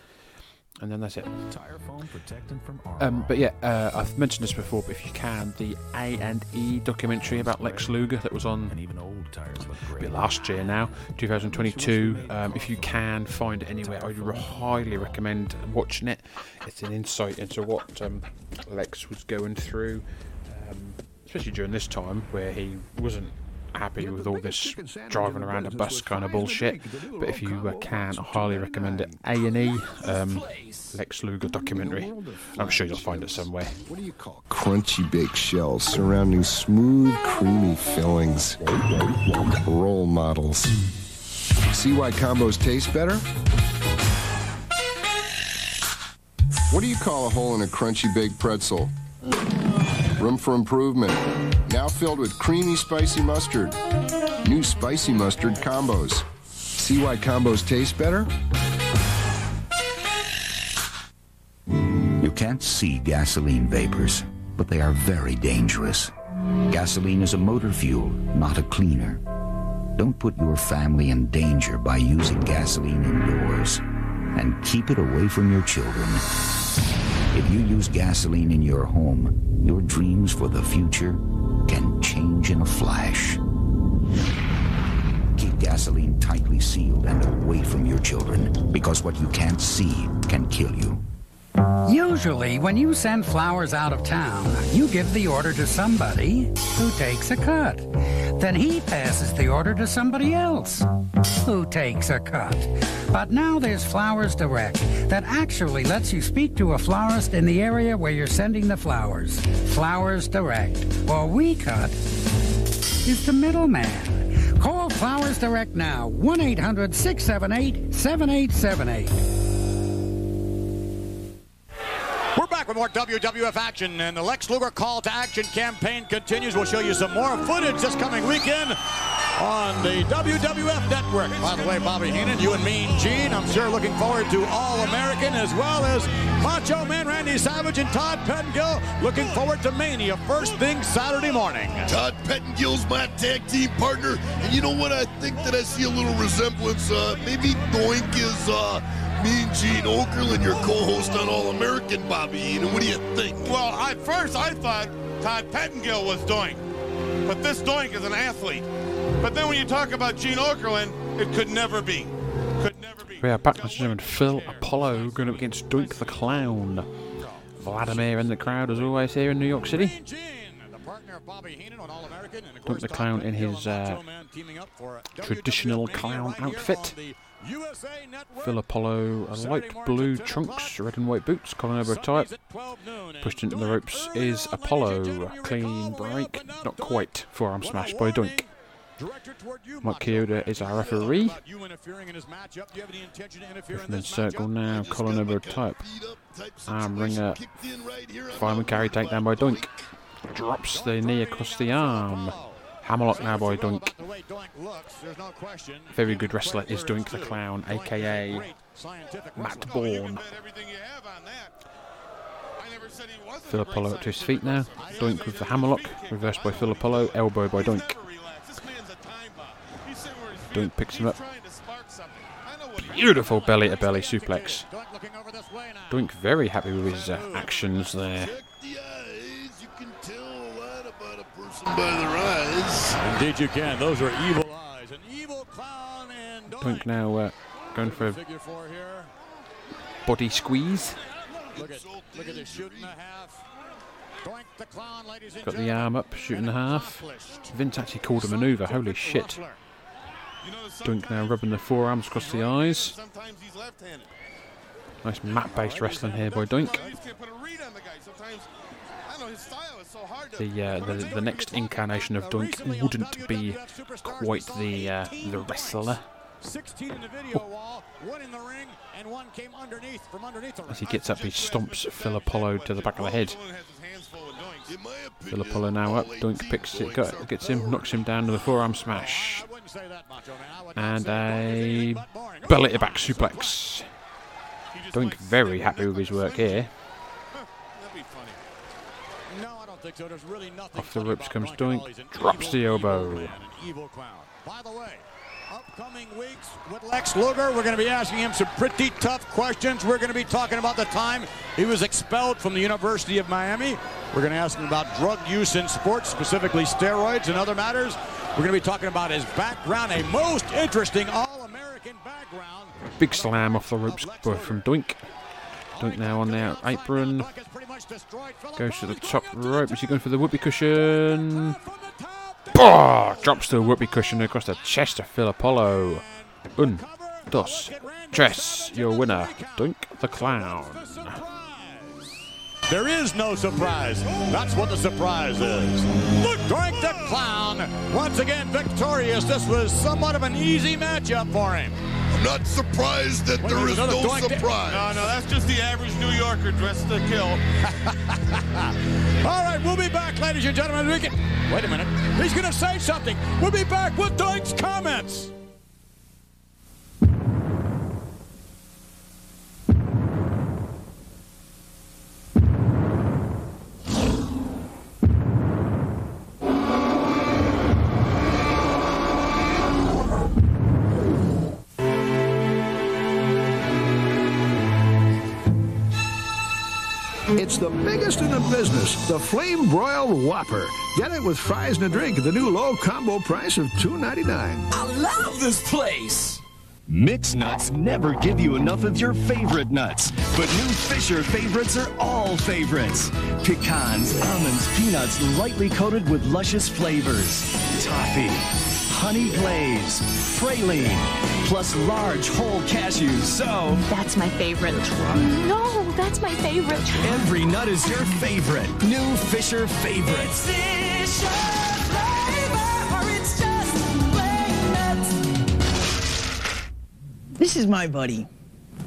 And then that's it. Tire foam protecting from Um, but yeah, uh, I've mentioned this before, but if you can, the A and E documentary about Lex Luger that was on even old tires look great. last year now, 2022. Um, if you can find it anywhere, I would highly recommend watching it. It's an insight into what um, Lex was going through, um, especially during this time where he wasn't happy with all this driving around a bus kind of bullshit. But if you uh, can, I highly recommend it. A and E, um, Lex Luger documentary. I'm sure you'll find it somewhere. What do you call crunchy baked shells surrounding smooth, creamy fillings? Role models. See why combos taste better? What do you call a hole in a crunchy baked pretzel? Room for improvement. Now filled with creamy spicy mustard. New spicy mustard combos. See why combos taste better? You can't see gasoline vapors, but they are very dangerous. Gasoline is a motor fuel, not a cleaner. Don't put your family in danger by using gasoline indoors. And keep it away from your children. If you use gasoline in your home, your dreams for the future can change in a flash. Keep gasoline tightly sealed and away from your children, because what you can't see can kill you. Usually, when you send flowers out of town, you give the order to somebody who takes a cut. Then he passes the order to somebody else who takes a cut. But now there's Flowers Direct that actually lets you speak to a florist in the area where you're sending the flowers. Flowers Direct, or We Cut, is the middleman. Call Flowers Direct now, 1 800 678 7878. Back with more WWF action, and the Lex Luger call to action campaign continues. We'll show you some more footage this coming weekend on the WWF network. By the way, Bobby Heenan, you and Mean Gene, I'm sure looking forward to All American as well as Macho Man Randy Savage and Todd Pettengill. Looking forward to Mania first thing Saturday morning. Todd Pettengill's my tag team partner, and you know what? I think that I see a little resemblance. Uh, maybe Doink is uh, me and Gene Okerlund, your co-host on All American, Bobby Heenan. What do you think? Well, at first I thought Todd Pettengill was Doink, but this Doink is an athlete. But then when you talk about Gene Okerlund, it could never be. We are back, ladies and gentlemen. Phil Apollo going up against Doink the Clown. Vladimir in the crowd, as always, here in New York City. Doink the Clown in his uh, traditional clown outfit. Phil Apollo, a light blue trunks, red and white boots, elbow type. Pushed into the ropes is Apollo. Clean break, not quite. Forearm smash by Doink. Mike Chioda is our referee. Griffin in circle now, and type. Arm wringer, fireman carry takedown by Doink. Drops the knee across the arm. Hammerlock now by Doink. Very good wrestler is Doink the Clown, aka Matt Borne. Phil Apollo up to his feet now. Doink with the hammerlock, reversed by Phil Apollo, elbow by Doink. Doink picks him up. Beautiful belly to belly suplex. Doink very happy with his uh, actions there. By their eyes. Indeed, you can. Those are evil eyes. An evil clown and Doink now uh, going for a figure four here. body squeeze. Look at look at the shoot and a half. Got the arm up, shooting the half. Vince actually called a manoeuvre, holy shit. Doink now rubbing the forearms across the eyes. Nice mat based wrestling here by Doink. The, uh, the the next incarnation of Doink wouldn't be quite the uh, the wrestler. 16 in the video wall, one in the ring, and one came underneath from underneath the As he gets up, he stomps Phil Apollo to the back of the head. Phil Apollo now up. Doink picks it, got, gets him, knocks him down to the forearm smash. And a belly to back suplex. Doink very happy with his work here. Off the ropes comes Doink, drops the elbow. By the way, upcoming weeks with Lex Luger, we're going to be asking him some pretty tough questions. We're going to be talking about the time he was expelled from the University of Miami. We're going to ask him about drug use in sports, specifically steroids and other matters. We're going to be talking about his background, a most interesting All-American background. Big slam off the ropes from Doink. Doink now on the apron. Goes to the top rope. Is he going for the whoopee cushion? Bah! Drops the whoopee cushion across the chest of Phil Apollo. Un, dos, tres. Your winner, Doink the Clown. There is no surprise. That's what the surprise is. Look, Doink the Clown, once again victorious. This was somewhat of an easy matchup for him. I'm not surprised that there is no surprise. No, no, that's just the average New Yorker dressed to kill. All right, we'll be back, ladies and gentlemen. We can... Wait a minute. He's going to say something. We'll be back with Doink's comments. It's the biggest in the business, the Flame Broiled Whopper. Get it with fries and a drink at the new low combo price of $2.99. I love this place! Mix nuts never give you enough of your favorite nuts, but new Fisher favorites are all favorites. Pecans, almonds, peanuts lightly coated with luscious flavors. Toffee, honey glaze, praline, plus large whole cashews. So That's my favorite. No, that's my favorite. every nut is your favorite. New Fisher favorites. This is my buddy,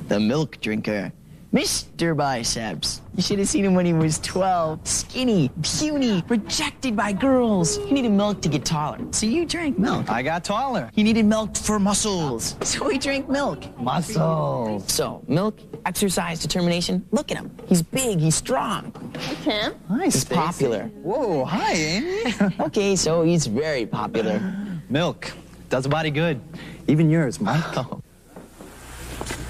the milk drinker, Mr. Biceps. You should have seen him when he was 12. Skinny, puny, rejected by girls. He needed milk to get taller. So you drank milk. I got taller. He needed milk for muscles. So he drank milk. Muscles. So, milk, exercise, determination. Look at him. He's big, he's strong. Kim? Hi, He's popular. Whoa, hi, Amy. okay, so he's very popular. Milk does a body good. Even yours, Michael.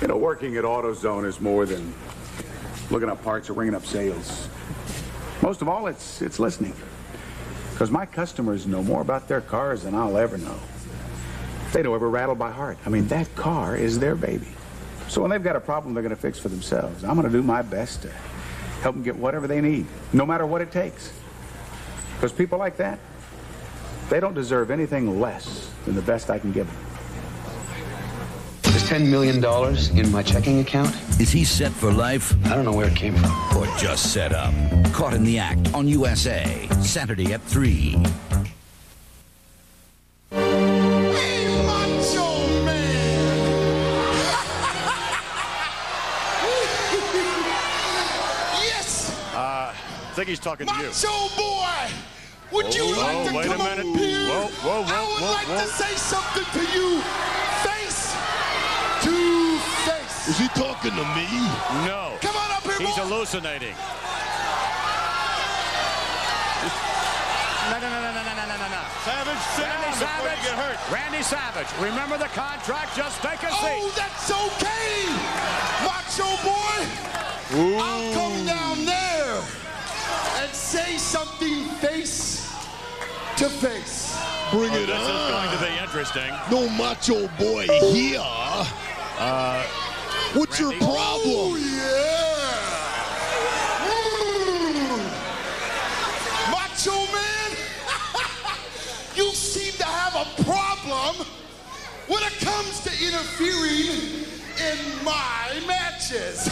You know, working at AutoZone is more than looking up parts or ringing up sales. Most of all, it's it's listening. Because my customers know more about their cars than I'll ever know. They know every rattle by heart. I mean, that car is their baby. So when they've got a problem they're going to fix for themselves, I'm going to do my best to help them get whatever they need, no matter what it takes. Because people like that, they don't deserve anything less than the best I can give them. There's $10 million in my checking account. Is he set for life? I don't know where it came from. Or just set up? Caught in the act on USA, Saturday at 3. yes! Uh, I think he's talking to you. Macho boy! Would you Whoa, like to wait a come minute. up here? Whoa, whoa, whoa, I would whoa, like whoa. to say something to you, is he talking to me? No. Come on up here, He's boy. hallucinating. No, no, no, no, no, no, no, no. Savage, sit Randy down Savage, you get hurt. Randy Savage, remember the contract. Just take a oh, seat. Oh, that's okay, Macho Boy. Ooh. I'll come down there and say something face to face. Bring oh, it this on. This is going to be interesting. No Macho Boy here. Uh, What's Randy. your problem? Oh, yeah. Macho Man, you seem to have a problem when it comes to interfering in my matches.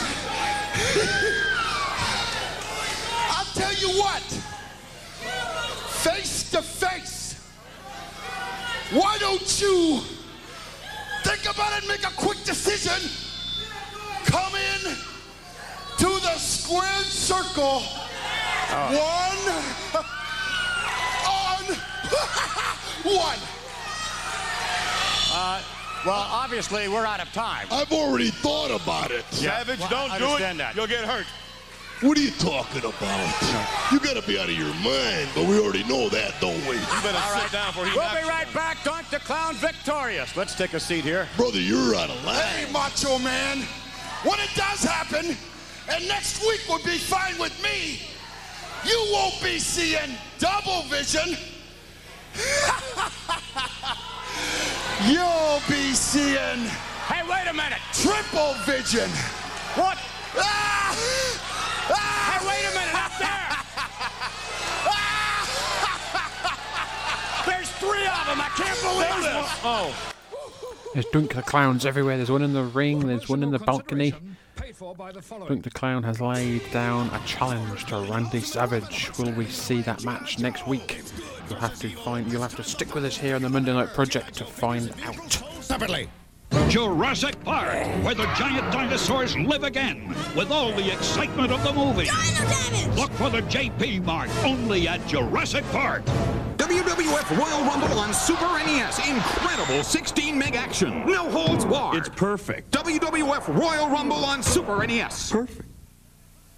I'll tell you what, face to face, why don't you think about it, and make a quick decision? Come in to the squared circle. One on one. Uh, well, obviously, we're out of time. I've already thought about it. Savage, Well, don't I do it. that. You'll get hurt. What are you talking about? You gotta be out of your mind, but we already know that, don't we? You better sit down before he We'll be right back. Doink the Clown victorious. Let's take a seat here. Brother, you're out of line. Hey, Macho Man, when it does happen, and next week will be fine with me, you won't be seeing double vision. You'll be seeing. Hey, wait a minute. Triple vision. What? Ah! Ah! Hey, wait a minute. Up there. There's three of them. I can't believe this. Oh. There's Doink the Clowns everywhere. There's one in the ring, there's one in the balcony. Doink the Clown has laid down a challenge to Randy Savage. Will we see that match next week? You'll have to find you'll have to stick with us here on the Monday Night Project to find out. Separately. Jurassic Park, where the giant dinosaurs live again, with all the excitement of the movie. Look for the JP mark only at Jurassic Park. WWF Royal Rumble on Super NES. Incredible 16 meg action. No holds barred. It's perfect. WWF Royal Rumble on Super NES. Perfect.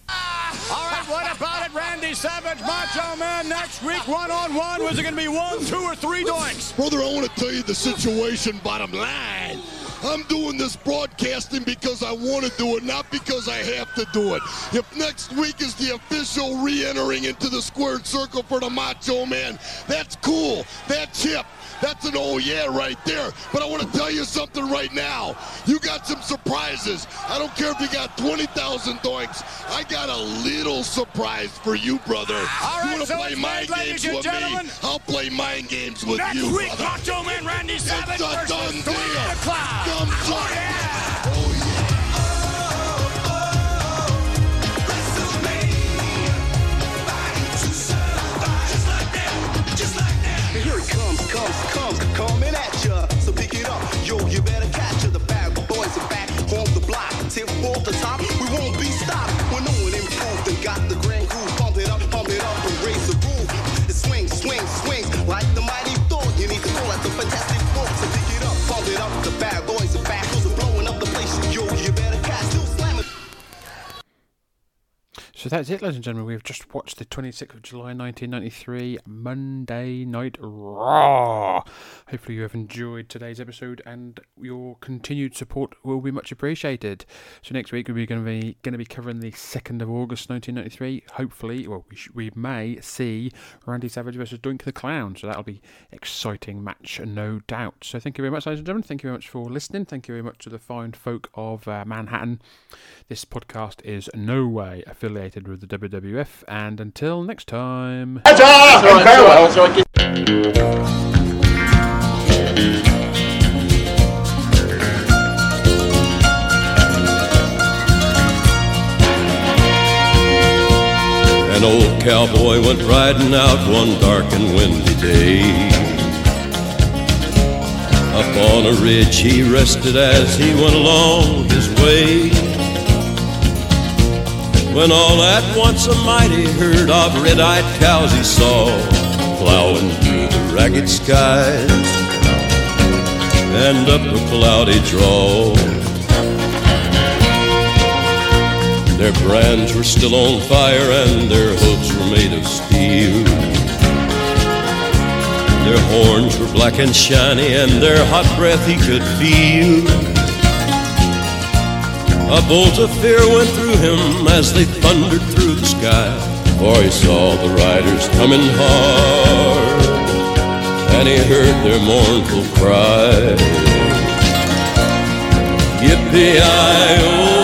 Ah, all right, what about it, Randy Savage, Macho Man? Next week, one on one. Was it going to be one, two, or three doinks? Brother, I want to tell you the situation, bottom line. I'm doing this broadcasting because I want to do it, not because I have to do it. If next week is the official re entering into the squared circle for the Macho Man, that's cool. That's hip. That's an oh yeah right there. But I want to tell you something right now. You got some surprises. I don't care if you got 20,000 doinks. I got a little surprise for you, brother. All right, you want to so play mind made, games with gentlemen. me? I'll play mind games with Next you, week, brother. Macho Man Randy Savage versus done Dwayne deal. the. Come Oh, yeah. Here comes, comes, coming at ya. So pick it up, yo, you better catch ya. The bad boys are back on the block. Tip off the top, we won't be stopped. We're one improved and got the grand groove. Pump it up, pump it up and raise the roof. It swings, swings, swings So that's it, ladies and gentlemen. We've just watched the 26th of July 1993 Monday Night Raw. Hopefully, you have enjoyed today's episode, and your continued support will be much appreciated. So next week we're going to be going to be covering the 2nd of August 1993. Hopefully, well, we, sh- we may see Randy Savage versus Doink the Clown. So that'll be exciting match, no doubt. So thank you very much, ladies and gentlemen. Thank you very much for listening. Thank you very much to the fine folk of uh, Manhattan. This podcast is no way affiliated with the WWF. And until next time. An old cowboy went riding out one dark and windy day. Up on a ridge he rested as he went along his way. When all at once a mighty herd of red-eyed cows he saw plowing through the ragged skies and up a cloudy draw. Their brands were still on fire and their hooves were made of steel. Their horns were black and shiny and their hot breath he could feel. A bolt of fear went through him as they thundered through the sky, for he saw the riders coming hard, and he heard their mournful cry. Yippee-i-oh,